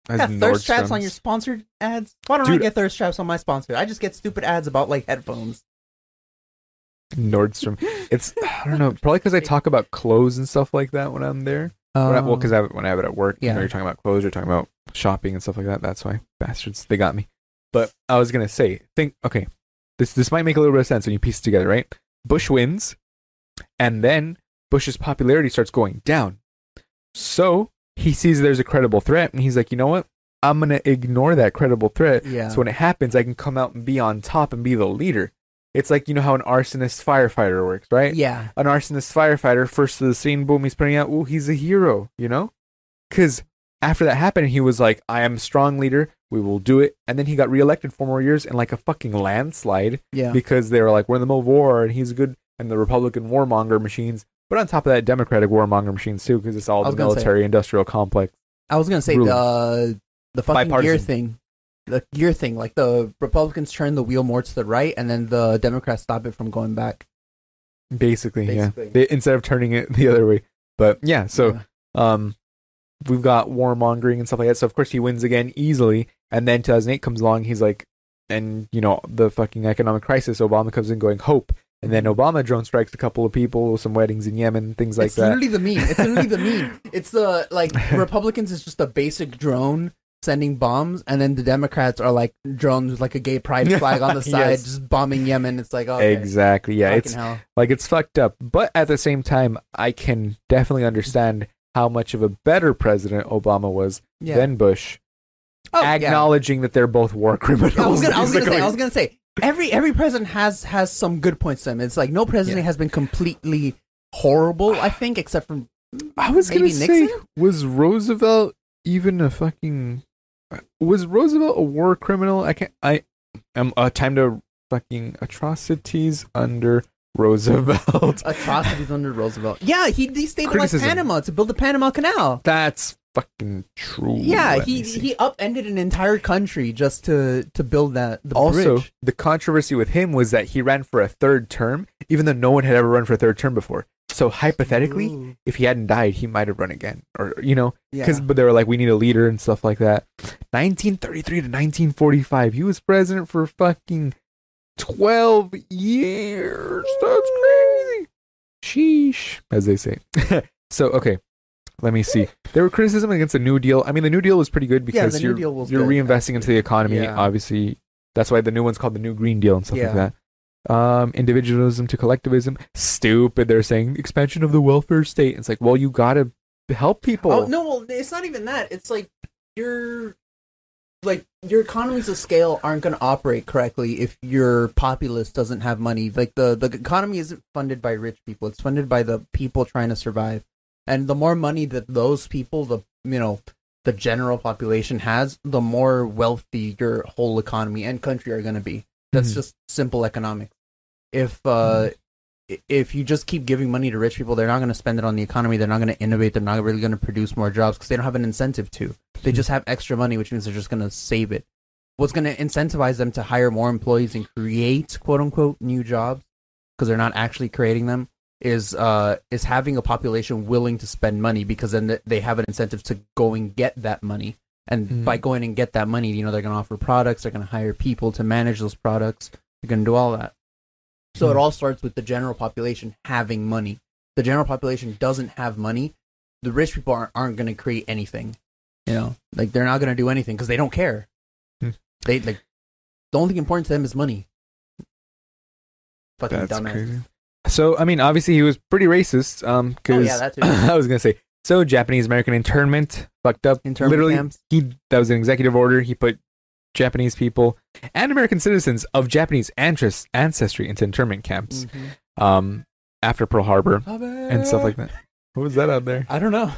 as Yeah, thirst traps on your sponsored ads. Why don't I get thirst traps on my sponsor? I just get stupid ads about like headphones. Nordstrom. It's I don't know. Probably because I talk about clothes and stuff like that when I'm there. When I, well, oh. because I have when I have it at work. You Yeah. know, you're talking about clothes, you're talking about shopping and stuff like that. That's why bastards they got me. But I was gonna say, think okay, this this might make a little bit of sense when you piece it together, right? Bush wins, and then Bush's popularity starts going down. So he sees there's a credible threat, and he's like, you know what? I'm gonna ignore that credible threat. Yeah. So when it happens, I can come out and be on top and be the leader. It's like you know how an arsonist firefighter works, right? yeah. An arsonist firefighter, first to the scene, boom, he's putting out, ooh, he's a hero, you know? Because after that happened, he was like, I am strong leader, we will do it. And then he got reelected four more years in like a fucking landslide Yeah. because they were like, we're in the middle of war and he's good, and the Republican warmonger machines. But on top of that, Democratic warmonger machines too, because it's all the gonna say- military industrial complex. I was gonna say Ruling. the the fucking gear thing, the gear thing. Like the Republicans turn the wheel more to the right, and then the Democrats stop it from going back. Basically, Basically. yeah. They, instead of turning it the other way. But yeah, so Yeah. um, we've got warmongering and stuff like that. So of course he wins again easily. And then 2008 comes along. He's like, and you know the fucking economic crisis. Obama comes in going hope, and then Obama drone strikes a couple of people, some weddings in Yemen, things like it's that. It's literally the meme. It's literally the meme. It's the like Republicans is just a basic drone sending bombs, and then the Democrats are like drones with like a gay pride flag on the side, Yes. just bombing Yemen. It's like okay, Exactly. Yeah, fucking it's hell. like it's fucked up. But at the same time, I can definitely understand how much of a better president Obama was Yeah. than Bush, Oh, yeah. acknowledging that they're both war criminals. I was gonna, I was gonna say. I was gonna say, every every president has has some good points to them. It's like no president Yeah. has been completely horrible. I think, except from I was gonna say, was Roosevelt even a fucking? Was Roosevelt a war criminal? I can't. I am uh, time to fucking atrocities under Roosevelt. atrocities under Roosevelt. Yeah, he destabilized Criticism. Panama to build the Panama Canal. That's fucking true. Yeah, Let he he upended an entire country just to to build that the also bridge. the controversy with him was that he ran for a third term, even though no one had ever run for a third term before. So hypothetically, Ooh. if he hadn't died, he might have run again, or you know, yeah. because but they were like, we need a leader and stuff like that. 1933 to 1945, he was president for fucking 12 years. That's crazy. Sheesh, as they say. so okay, let me see. There were criticism against the New Deal. I mean, the New Deal was pretty good because New you're you're good, reinvesting into the economy. Yeah. Obviously, that's why the new one's called the New Green Deal and stuff like that. Um, individualism to collectivism. Stupid. They're saying expansion of the welfare state. It's like, well, you gotta help people. Oh no, well, it's not even that. It's like your like your economies of scale aren't going to operate correctly if your populace doesn't have money. Like the the economy isn't funded by rich people; it's funded by the people trying to survive. And the more money that those people, the you know, the general population has, the more wealthy your whole economy and country are going to be. That's Mhm. just simple economics. If uh, i- if you just keep giving money to rich people, they're not going to spend it on the economy. They're not going to innovate. They're not really going to produce more jobs because they don't have an incentive to. They just have extra money, which means they're just going to save it. What's going to incentivize them to hire more employees and create quote unquote new jobs because they're not actually creating them is uh is having a population willing to spend money because then they have an incentive to go and get that money. And Mhm. by going and get that money, you know, they're going to offer products, they're going to hire people to manage those products, they're going to do all that. So it Hmm. all starts with the general population having money. The general population doesn't have money. The rich people aren't, aren't going to create anything. You know, like they're not going to do anything because they don't care. Hmm. They like the only thing important to them is money. Fucking That's dumbass. crazy. So, I mean, obviously he was pretty racist. Um, Oh because yeah. I was gonna say, so Japanese American internment fucked up. Internment Literally, camps. he that was an executive order. He put Japanese people and American citizens of Japanese ancest- ancestry into internment camps. Mhm. Um, after Pearl Harbor and stuff like that. What was that out there? I don't know.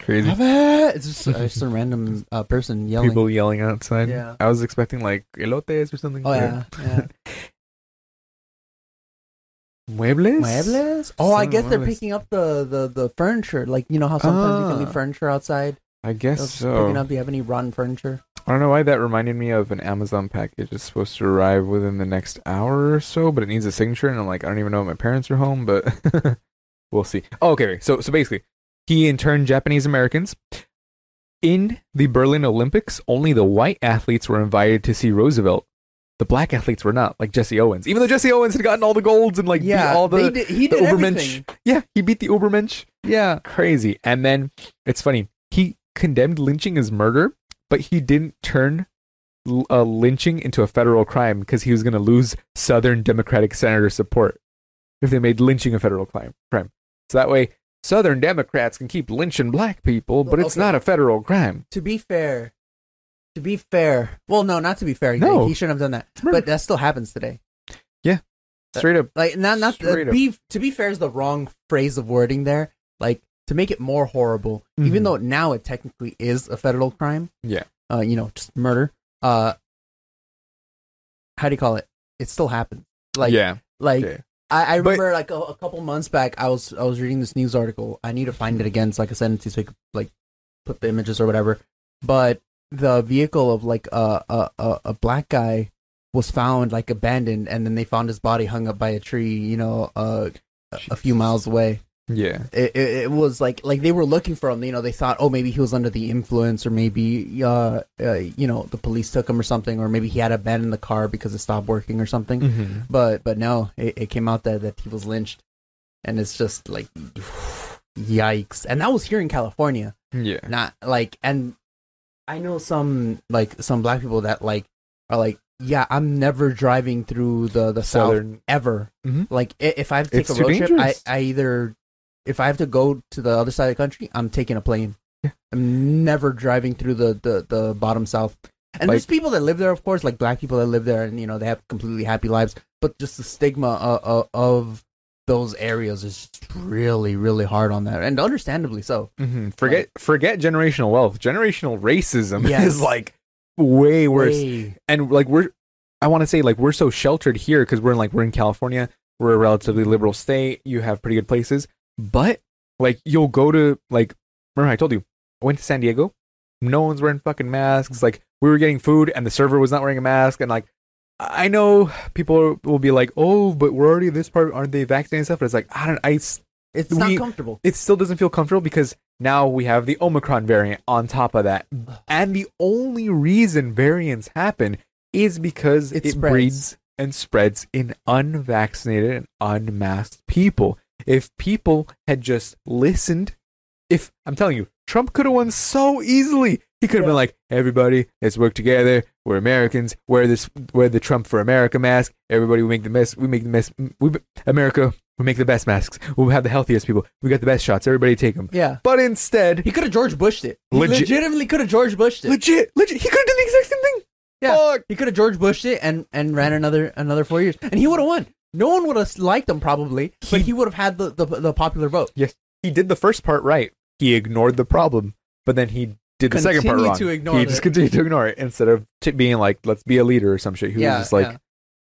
Crazy It's just, uh, just a random uh, person yelling. people yelling outside. Yeah. I was expecting like elotes or something. Oh yeah, yeah. Muebles. Muebles? Oh, I guess they're muebles. picking up the, the, the furniture. Like you know how sometimes you can leave Ah. furniture outside. I guess just so. Picking up. Do you have any rotten furniture? I don't know why that reminded me of an Amazon package. It's supposed to arrive within the next hour or so, but it needs a signature, and I'm like, I don't even know if my parents are home, but we'll see. Oh, okay, okay. so so basically, he interned Japanese Americans. In the Berlin Olympics, only the white athletes were invited to see Roosevelt. The black athletes were not, like Jesse Owens. Even though Jesse Owens had gotten all the golds and like beat all the did, he the did Ubermensch. everything. Yeah, he beat the Ubermensch Yeah, crazy. And then it's funny. He condemned lynching as murder, but he didn't turn a uh, lynching into a federal crime because he was going to lose Southern Democratic senator support if they made lynching a federal crime. crime. So that way, Southern Democrats can keep lynching black people, but it's Okay. not a federal crime. To be fair, to be fair, well, no, not to be fair. No. he shouldn't have done that. But that still happens today. Yeah, straight up. Like, not not uh, be to be fair is the wrong phrase of wording there. Like to make it more horrible, even Mhm. though now it technically is a federal crime. Yeah. Uh, you know, just murder. Uh, how do you call it? It still happens. Like, yeah. like yeah. I, I But- remember like a, a couple months back, I was I was reading this news article. I need to find it again so like I can send it to you so I could like put the images or whatever. But the vehicle of like a a a, a black guy was found like abandoned, and then they found his body hung up by a tree. You know, uh, a, a few miles away. Yeah. It, it, it was like like they were looking for him. You know, they thought, oh, maybe he was under the influence, or maybe uh, uh you know the police took him or something, or maybe he had abandoned the car because it stopped working or something hmm but but no, it, it came out that that he was lynched, and it's just like, yikes! And that was here in California, Yeah. not like. And I know some like some black people that like are like, yeah, I'm never driving through the the south Southern. ever. Mhm. Like i- if I have to take It's a too road trip, I dangerous. I either if I have to go to the other side of the country, I'm taking a plane. I'm never driving through the the, the bottom south. And there's people that live there, of course, like black people that live there, and you know they have completely happy lives. But just the stigma of, of, of those areas is really, really hard on that, and understandably so. hmm Forget forget generational wealth. Generational racism Yes. is like way worse. Way- and like we're i want to say like we're so sheltered here because we're in like we're in california we're a relatively liberal state you have pretty good places but like you'll go to like remember i told you i went to san diego no one's wearing fucking masks like we were getting food and the server was not wearing a mask and like i know people will be like oh but we're already this part aren't they vaccinated and stuff but it's like i don't i It's We- not comfortable. it still doesn't feel comfortable because now we have the Omicron variant on top of that. And the only reason variants happen is because It it, breeds and spreads in unvaccinated and unmasked people. If people had just listened, if I'm telling you, Trump could have won so easily. He could have Yeah. been like, "Everybody, let's work together. We're Americans. Wear this, wear the Trump for America mask. Everybody, we make the best. We make the best. We, America, we make the best masks. We'll have the healthiest people. We got the best shots. Everybody take them." Yeah, But instead, he could have George Bushed it. Legit- legitimately could have George Bushed it. legit, legit, he could have done the exact same thing. Yeah. Fuck. He could have George Bushed it and and ran another another four years, and he would have won. No one would have liked him probably, but He- he would have had the, the the popular vote. Yes. He did the first part right. He ignored the problem, but then he did the second part wrong. he it. just continued to ignore it instead of t- being like, "Let's be a leader" or some shit. He Yeah, was just like yeah.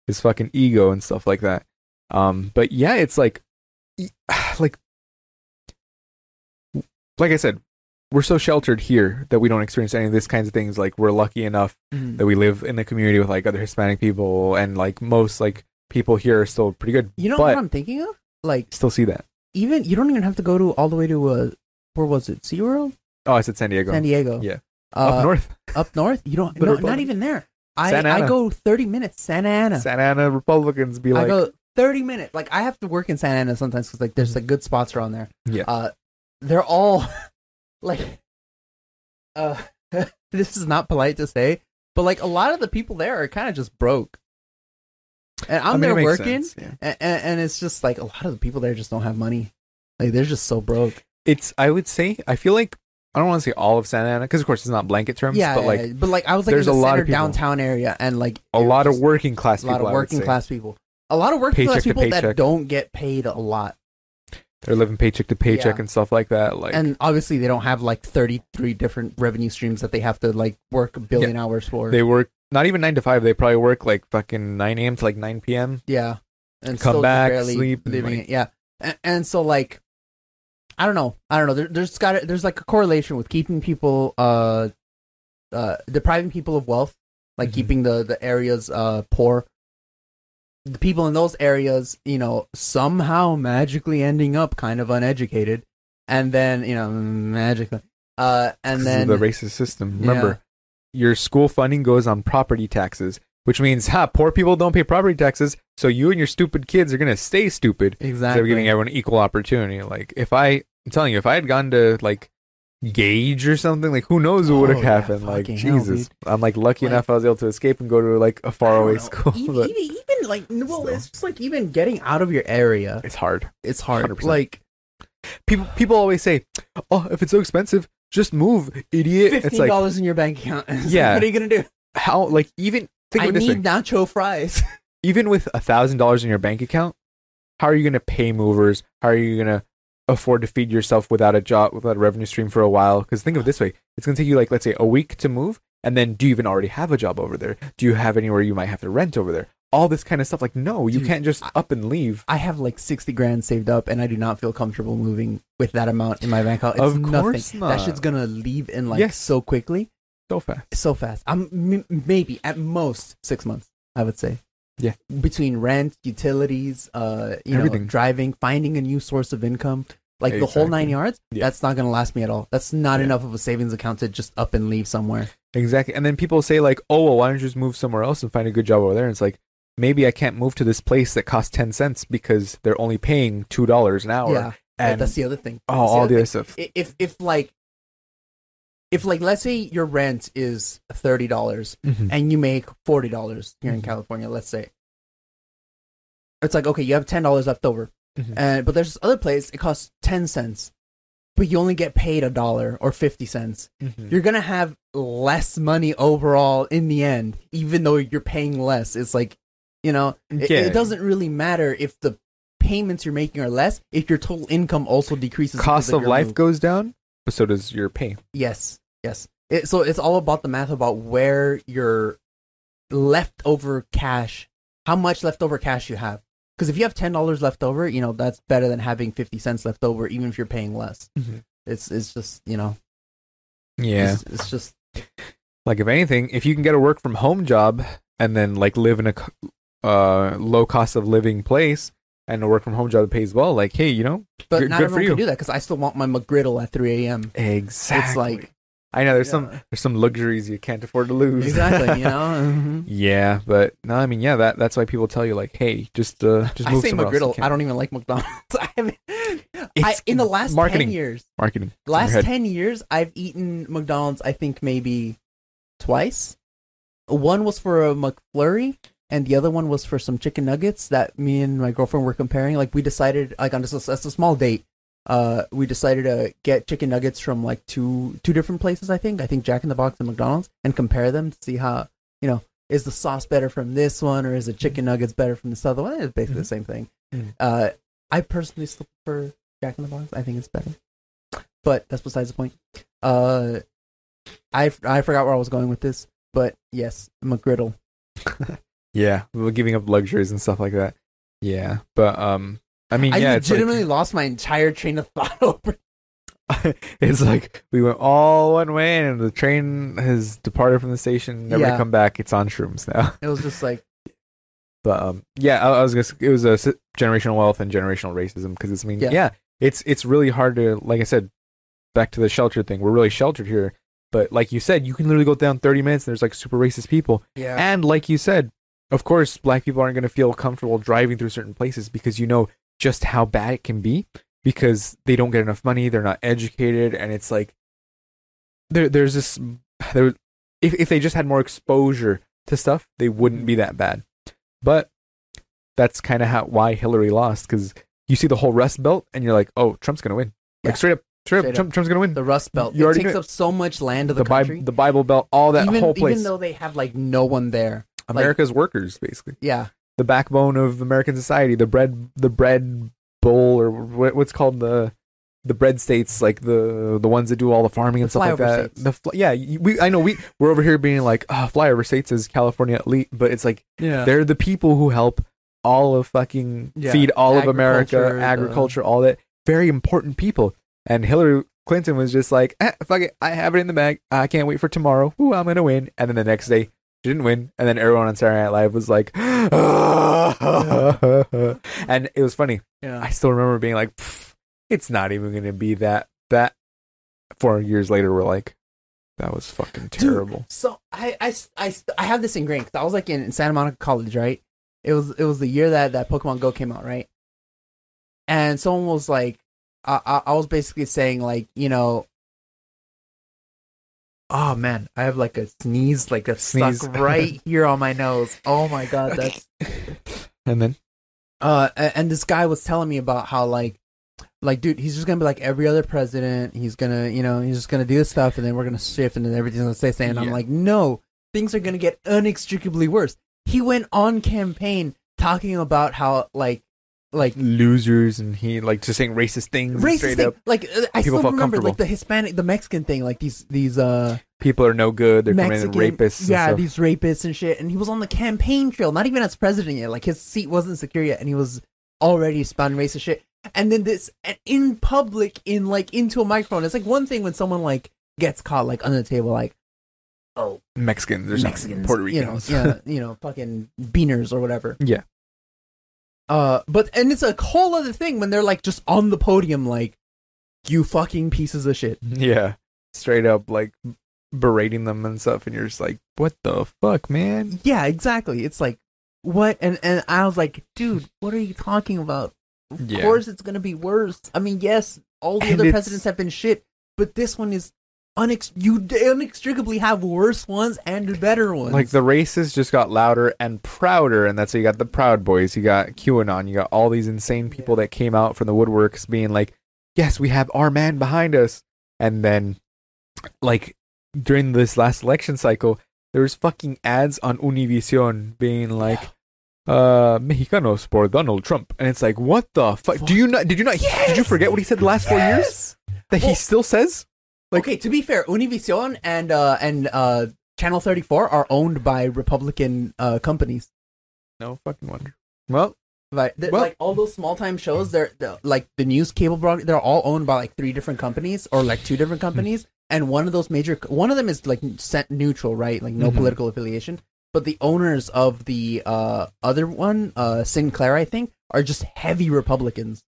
his fucking ego and stuff like that. Um, but yeah, it's like, like, like I said, we're so sheltered here that we don't experience any of these kinds of things. Like we're lucky enough Mhm. that we live in the community with like other Hispanic people, and like most like people here are still pretty good. You know what I'm thinking of? Like still see that. even you don't even have to go to all the way to uh where was it? SeaWorld? Oh, I said San Diego. San Diego. Yeah. Uh, Up north, Up north? You don't no, not even there. I I go 30 minutes Santa Ana. Santa Ana Republicans be I like, go 30 minutes. Like I have to work in Santa Ana sometimes cuz like there's like good spots around there. Yeah. Uh they're all like uh this is not polite to say, but like a lot of the people there are kind of just broke. And I'm I mean, there working sense, yeah. and, and it's just like a lot of the people there just don't have money. Like they're just so broke. It's I would say I feel like I don't want to say all of Santa Ana because of course it's not blanket terms, yeah, but like yeah, but like I was like there's in the a lot of people. downtown area and like a lot of working class people. a lot people. of working class people. A lot of working class Paycheck to people that don't get paid a lot. They're living paycheck to paycheck Yeah. and stuff like that. Like and obviously they don't have like 33 different revenue streams that they have to like work a billion hours for. they work not even nine to five. They probably work like fucking nine a.m. to like nine p.m. yeah. And Come back, sleep, living like- it. Yeah. And, and so like I don't know. I don't know. There, there's got there's like a correlation with keeping people uh uh depriving people of wealth, like Mhm. keeping the the areas uh poor. The people in those areas, you know, somehow magically ending up kind of uneducated, and then you know magically, uh, and then the racist system. Remember, your school funding goes on property taxes, which means ha poor people don't pay property taxes, so you and your stupid kids are gonna stay stupid. exactly Instead of giving everyone equal opportunity. Like if I, I'm telling you, if I had gone to like gauge or something. Like who knows what would have Oh, yeah, happened? like hell, Jesus. I'm like lucky Like- enough I was able to escape and go to like a faraway school. Even, but even, even like well, Still. it's just like even getting out of your area, it's hard. it's hard. 100%. Like People people always say, "Oh, if it's so expensive, just move, idiot." It's fifteen like dollars in your bank account. Yeah. what are you gonna do? how like even think I of it this way. need nacho fries. even with a thousand dollars in your bank account, how are you going to pay movers? How are you going to afford to feed yourself without a job, without a revenue stream for a while? Because think of it this way: it's going to take you like let's say a week to move, and then do you even already have a job over there? Do you have anywhere you might have to rent over there? All this kind of stuff. Like no, you Dude, can't just up and leave. I have like sixty grand saved up, and I do not feel comfortable moving with that amount in my bank account. It's Of nothing. course That not. shit's gonna leave in like Yes. so quickly, So fast. so fast. I'm m- maybe at most six months. I would say. Yeah. Between rent, utilities, uh, you Everything. know, driving, finding a new source of income, like the whole nine yards. Yeah. That's not gonna last me at all. That's not Yeah. enough of a savings account to just up and leave somewhere. Exactly. And then people say like, "Oh, well, why don't you just move somewhere else and find a good job over there?" And it's like. Maybe I can't move to this place that costs ten cents because they're only paying two dollars an hour. yeah, and that's the other thing. oh, That's all the other stuff. If if like if like let's say your rent is thirty dollars Mhm. and you make forty dollars here in Mhm. California, let's say. It's like okay, you have ten dollars left over, Mhm. and but there's this other place it costs ten cents, but you only get paid a dollar or fifty cents. Mhm. You're gonna have less money overall in the end, even though you're paying less. It's like, you know, it, Yeah. it doesn't really matter if the payments you're making are less if your total income also decreases. cost because of life move. goes down, but so does your pay. Yes, yes. It, so it's all about the math about where your leftover cash, how much leftover cash you have. Because if you have ten dollars left over, you know that's better than having fifty cents left over, even if you're paying less. Mhm. It's it's just you know Yeah. it's, it's just Like if anything, if you can get a work from home job and then like live in a uh, low cost of living place and a work from home job that pays well, like hey, you know, but Good- not everyone you. can do that because I still want my McGriddle at three a.m. exactly. It's like I know there's some there's some luxuries you can't afford to lose. exactly you know. Mhm. yeah, but no, I mean yeah, that that's why people tell you like, hey, just uh, just I move say somewhere else. McGriddle. I don't even like McDonald's. I haven't. I, in the last marketing. ten years, marketing. It's in your last 10 years i've eaten mcdonald's i think maybe twice one was for a mcflurry and the other one was for some chicken nuggets that me and my girlfriend were comparing like we decided like on a, that's a small date uh we decided to get chicken nuggets from like two two different places i think i think jack in the box and mcdonald's and compare them to see how you know is the sauce better from this one or is the chicken nuggets better from this other one it's basically the same thing Mhm. uh i personally still prefer jack in the box i think it's better but that's besides the point. Uh, I I forgot where I was going with this, but yes, McGriddle. Yeah, we're giving up luxuries and stuff like that. Yeah, but um, I mean, I yeah, it's like- legitimately lost my entire train of thought over. it's like we went all one way and the train has departed from the station, never Yeah. come back. It's on shrooms now. It was just like, But um, yeah, I, I was gonna. It was a generational wealth and generational racism because it's I mean, Yeah. yeah. it's it's really hard to like I said, back to the shelter thing. We're really sheltered here, but like you said, you can literally go down thirty minutes and there's like super racist people, yeah, and like you said, of course, black people aren't gonna feel comfortable driving through certain places because you know just how bad it can be because they don't get enough money, they're not educated, and it's like there there's this there if if they just had more exposure to stuff, they wouldn't be that bad. But that's kind of how why Hillary lost because you see the whole Rust Belt and you're like, oh, Trump's gonna win. Yeah. Like straight up, straight, Straight up, up. Trump, Trump's gonna win. the Rust Belt. You it takes up so much land of the, The, country. Bible, the Bible Belt, all that even whole place. even though they have like no one there. America's workers, basically, Yeah, the backbone of American society, the bread, the bread bowl, or what's called the the bread states, like the the ones that do all the farming and The stuff like that. states. The fl- yeah, we I know we we're over here being like, oh, flyover states is California elite, but it's like yeah. they're the people who help all of fucking Yeah. feed all of America, Agriculture, the- all that. Very important people. And Hillary Clinton was just like, eh, fuck it, I have it in the bag. I can't wait for tomorrow. Ooh, I'm gonna win. And then the next day, she didn't win. And then everyone on Saturday Night Live was like, and it was funny. yeah. I still remember being like, it's not even gonna be that. That four years later, we're like, that was fucking terrible. So I, I, I, I have this ingrained 'cause I was like in Santa Monica College, right? It was it was the year that that Pokemon Go came out, right? And someone was like, I, I, I was basically saying like, you know, Oh man, I have like a sneeze, like a Sneeze. stuck right here on my nose. Oh my god, that's And then uh. And this guy was telling me about how like, like dude, he's just gonna be like every other president. He's gonna, you know, he's just gonna do this stuff, and then we're gonna shift, and then everything's gonna stay the same. And I'm like, no, things are gonna get inextricably worse. He went on campaign talking about how like, like losers and he like just saying racist things racist straight thing. up. Like uh, I People still felt remember comfortable. like the Hispanic, the Mexican thing. Like these these uh People are no good. They're Mexican committing rapists. and Yeah, stuff. these rapists and shit. And he was on the campaign trail, not even as president yet. Like his seat wasn't secure yet, and he was already spouting racist shit. And then this and in public, in like into a microphone. It's like one thing when someone like gets caught like under the table, like oh Mexicans or Mexicans, something. Puerto you know, Ricans. yeah, you know, fucking beaners or whatever. Yeah. Uh, but and it's a whole other thing when they're like just on the podium, like you fucking pieces of shit. yeah. Straight up like berating them and stuff and you're just like, What the fuck, man? Yeah, exactly. It's like what? And and I was like, dude, what are you talking about? Of Yeah. course, it's gonna be worse. I mean, yes, all the And other it's- presidents have been shit, but this one is unex- you inextricably have worse ones and better ones. Like the races just got louder and prouder, and that's how you got the Proud Boys, you got QAnon, you got all these insane people that came out from the woodworks being like, Yes, we have our man behind us. And then like during this last election cycle, there was fucking ads on Univision being like uh Mexicanos for Donald Trump. And it's like, what the fuck? Do you not did you not did you forget what he said the last four years? Yes! That he still says? Like- okay, to be fair, Univision and uh and uh Channel 34 are owned by Republican uh companies. No fucking wonder. Well, Like, th- Well- like all those small time shows, they're, they're like the news cable broad, they're all owned by like three different companies or like two different companies, and one of those major, one of them is like set neutral, right? Like no Mhm. political affiliation. But the owners of the uh, other one, uh, Sinclair, I think, are just heavy Republicans.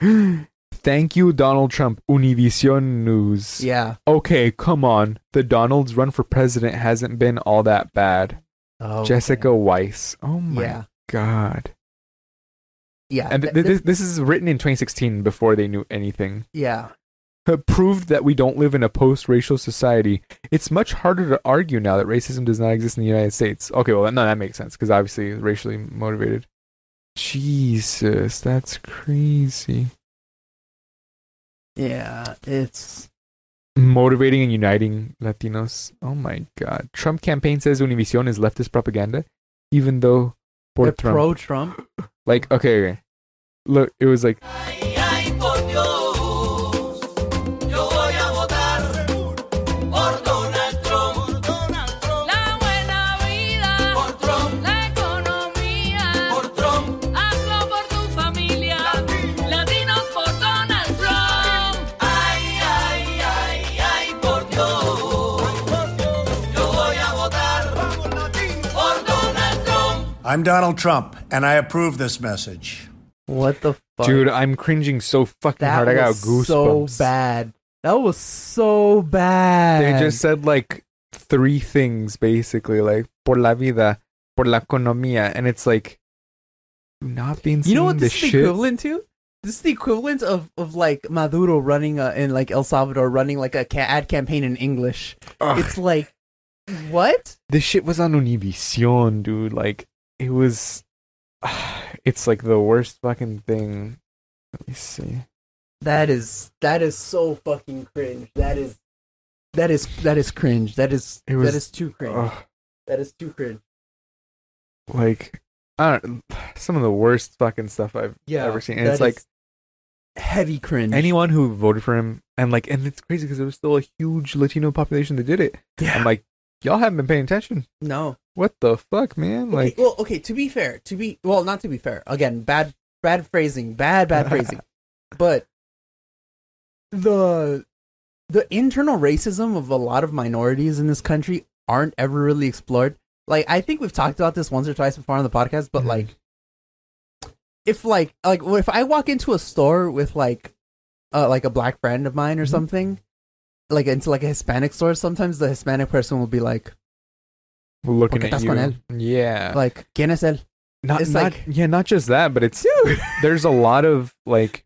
thank you, Donald Trump. Univision News. Yeah. Okay, come on. The Donald's run for president hasn't been all that bad. Oh, Jessica Weiss. Oh my Yeah. god. Yeah. And th- th- th- this, this is written in 2016 before they knew anything. yeah. Uh, Proved that we don't live in a post-racial society. It's much harder to argue now that racism does not exist in the United States. Okay, well, no, that makes sense because obviously racially motivated. Jesus, that's crazy. Yeah. It's Motivating and uniting Latinos. Oh my God. Trump campaign says Univision is leftist propaganda, even though for they're Trump. pro Trump. like, okay, okay. Look, it was like, I'm Donald Trump, and I approve this message. What the fuck? dude, I'm cringing so fucking that hard. I got goosebumps. so bad. That was so bad. They just said like three things basically, like por la vida, por la economía, and it's like not being You know what seen this is the shit. equivalent to? This is the equivalent of, of like Maduro running uh, in like El Salvador, running like a ca- ad campaign in English. Ugh. It's like, what? this shit was on Univision, dude. Like it was. It's like the worst fucking thing. Let me see. That is that is so fucking cringe. That is that is that is cringe. That is It was- that is too cringe. That is too cringe. like I don't. Some of the worst fucking stuff I've ever seen. And it's like heavy cringe. anyone who voted for him, and like, and it's crazy because there was still a huge Latino population that did it. yeah. I'm like, y'all haven't been paying attention. no. What the fuck, man? Okay, Like, well, okay. To be fair, to be well, not to be fair. Again, bad, bad phrasing, bad, bad phrasing. But the the internal racism of a lot of minorities in this country aren't ever really explored. Like, I think we've talked about this once or twice before on the podcast. But Mhm. like, if like like if I walk into a store with like uh, like a black friend of mine or Mhm. something, like into like a Hispanic store, sometimes the Hispanic person will be like, looking at you. con él. Yeah. like, ¿quién es él? not, it's not- like- yeah, not just that, but it's there's a lot of like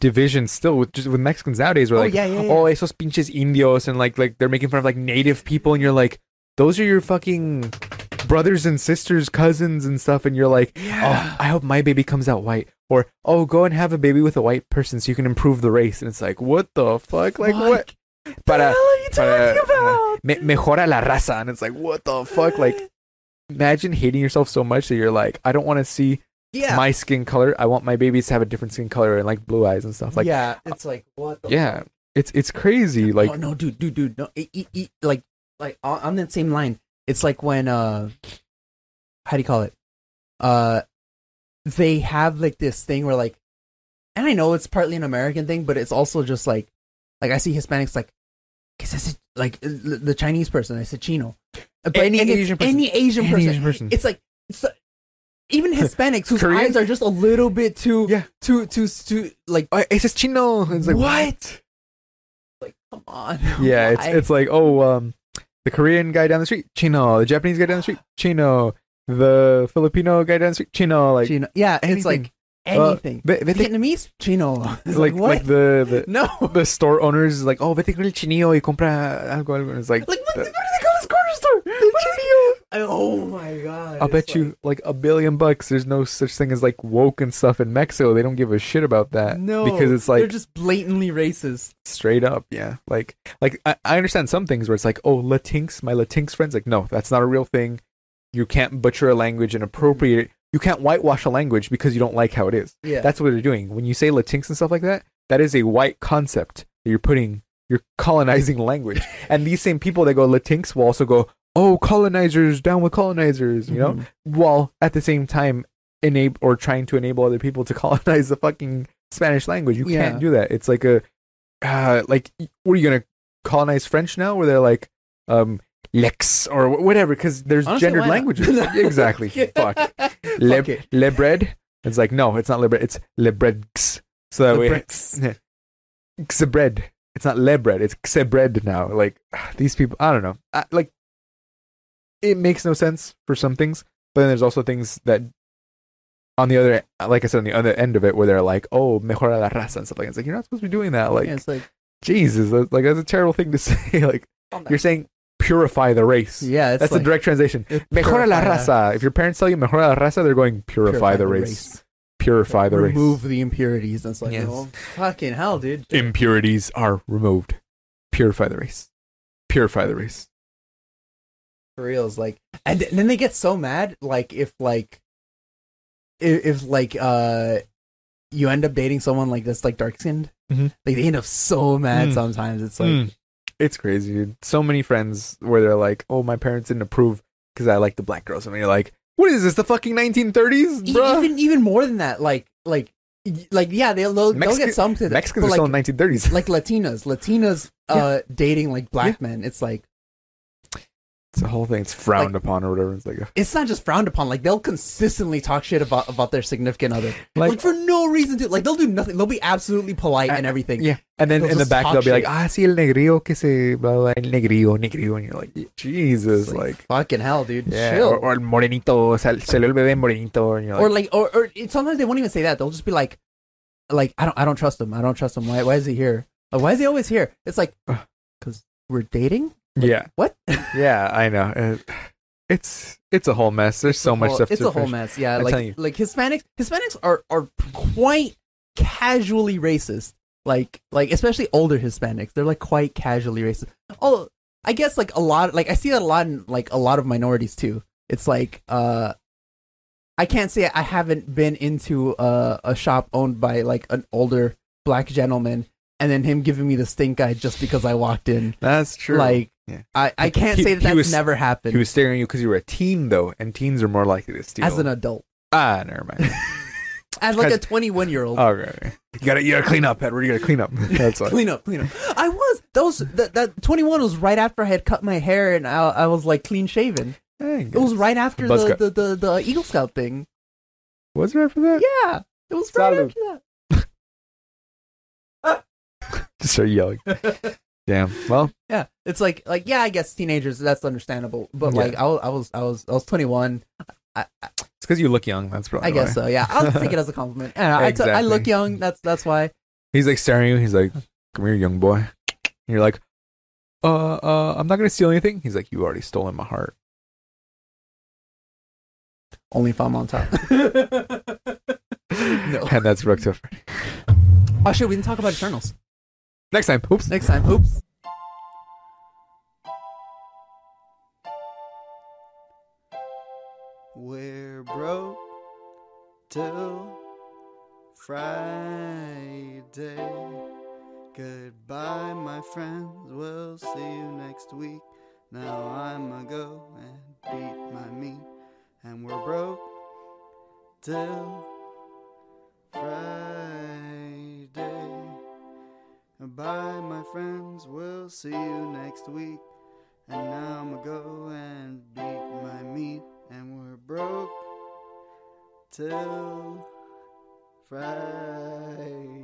division still with just with Mexicans nowadays. Where Oh, like, yeah, yeah, oh, yeah. oh, esos pinches indios, and like like they're making fun of like native people, and you're like, those are your fucking brothers and sisters, cousins and stuff, and you're like, oh, I hope my baby comes out white, or oh, go and have a baby with a white person so you can improve the race, and it's like, what the fuck, like what? Para, hell are you para- talking about? me- mejora la raza, and it's like, what the fuck, like. Imagine hating yourself so much that you're like, I don't want to see yeah, my skin color. I want my babies to have a different skin color and like blue eyes and stuff. Like, yeah, yeah, it's like what? The it's it's crazy. Like, oh, no, dude, dude, dude, no, e- e- e- like, like on that same line, it's like when uh, how do you call it? Uh, they have like this thing where like, and I know it's partly an American thing, but it's also just like, like I see Hispanics like, I said like uh, the Chinese person, I said Chino, but Any it's Asian person. any Asian Any person, Asian person. it's like. It's, even Hispanics whose Korean? eyes are just a little bit too, Yeah. too, too, too, like oh, it's chino. It's like what? Like, come on. Yeah, it's Why? it's like oh, um, the Korean guy down the street, chino. The Japanese guy down the street, chino. The Filipino guy down the street, chino. Like Chino. Yeah, it's like Uh, Uh, anything. ve- vete- Vietnamese? Chino. Like what? like the no. the the store owners is like oh vete con el chinillo y compra algo algo. And it's like, Like, what, the- what do they call this corner store? Is it? Oh my god. I'll bet like- you like a billion bucks. There's no such thing as like woke and stuff in Mexico. They don't give a shit about that. No. because it's like they're just blatantly racist. straight up. Yeah, like like I, I understand some things where it's like oh Latinx, my Latinx friends. Like no, that's not a real thing. You can't butcher a language and appropriate it. You can't whitewash a language because you don't like how it is. Yeah. That's what they're doing. When you say Latinx and stuff like that, that is a white concept that you're putting. You're colonizing language, and these same people that go Latinx will also go, "Oh, colonizers, down with colonizers," you know, Mhm. while at the same time enable or trying to enable other people to colonize the fucking Spanish language. You Yeah. can't do that. It's like a, uh, like, what are you gonna colonize French now? Where they're like, um, lex or whatever, because there's Honestly, gendered languages. exactly. Fuck. Le, Fuck le bread. It's like no, it's not le bread. It's le bread. So that way, bricks. xe bread. It's not le bread. It's xe bread now. Like these people, I don't know. I, like it makes no sense for some things, but then there's also things that on the other, like I said, on the other end of it, where they're like, "Oh, mejora la raza" and stuff like that. It's like you're not supposed to be doing that. Like Yeah, it's like, Jesus, that's, like that's a terrible thing to say. like you're saying purify the race. yeah, it's That's like, the direct translation. Mejora la purify- raza. If your parents tell you mejora la raza, they're going purify, the, race. Purify the race. Remove the impurities. That's like, Yes. oh, fucking hell, dude. Impurities are removed. Purify the race. Purify the race. For real, it's like, and th- then they get so mad, like if like, if, if like uh, you end up dating someone like this, like dark skinned, Mhm. like they end up so mad Mm. sometimes. It's like, Mm. It's crazy, dude. So many friends where they're like, "Oh, my parents didn't approve because I like the black girls," and you're like, "What is this? The fucking 1930s, e- bro?" even even more than that, like like like yeah, they'll they'll, they'll get some to that, Mexicans are like still in 1930s. like Latinas, Latinas uh dating like black men. It's like it's a whole thing. It's frowned upon or whatever. It's like, it's not just frowned upon. Like they'll consistently talk shit about about their significant other, like, Like- for no reason to. Like they'll do nothing. They'll be absolutely polite and everything. yeah. And then They'll in the back they'll be like, shit. "Ah, sí, el negrillo que se blah, blah, el negrillo, negrillo," and you're like, Jesus, It's like, fucking hell, dude. yeah, Chill. or, or el morenito, sal- salió el bebé morenito, and you're like, or like or, or it- sometimes they won't even say that they'll just be like like i don't i don't trust him i don't trust him why, why is he here like, why is he always here it's like because we're dating yeah, what yeah, I know. It's it's a whole mess. There's so much Whole- stuff. it's a whole mess yeah I'm like like hispanics hispanics are are quite casually racist like like especially older hispanics they're like quite casually racist oh i guess like a lot like i see that a lot in like a lot of minorities too it's like uh i can't say i haven't been into a, a shop owned by like an older black gentleman and then him giving me the stink eye just because i walked in That's true. like Yeah. i i can't He- say that that's was- never happened he was staring at you because you were a teen, though, and teens are more likely to steal. as an adult ah, never mind. as like a 21 year old okay, okay. you gotta you gotta clean up, Edward. You gotta clean up. That's why. clean up, clean up. I was that was that, that 21 was right after I had cut my hair and I, I was like clean shaven. It was right after the, the, the, the Eagle Scout thing. Was it after that? Yeah, it was right after Just start yelling. Damn. Well, yeah, it's like like yeah, I guess teenagers that's understandable, but like I was I was I was I was 21. I, I, it's because you look young. That's probably. I guess why. so. Yeah, I'll take it as a compliment. Yeah, I, t- I look young. That's that's why. He's like staring at you. He's like, "Come here, young boy." And you're like, "Uh, uh, I'm not gonna steal anything." He's like, "You already stolen my heart." Only if I'm on top. no. And that's Rook to Oh shit, we didn't talk about Eternals. Next time. Oops. Next time. Oops. We're broke till Friday. Goodbye, my friends. We'll see you next week. Now I'ma go and beat my meat. And we're broke till Friday. Goodbye, my friends. We'll see you next week. And now I'ma go and beat my meat. And we're broke till Friday.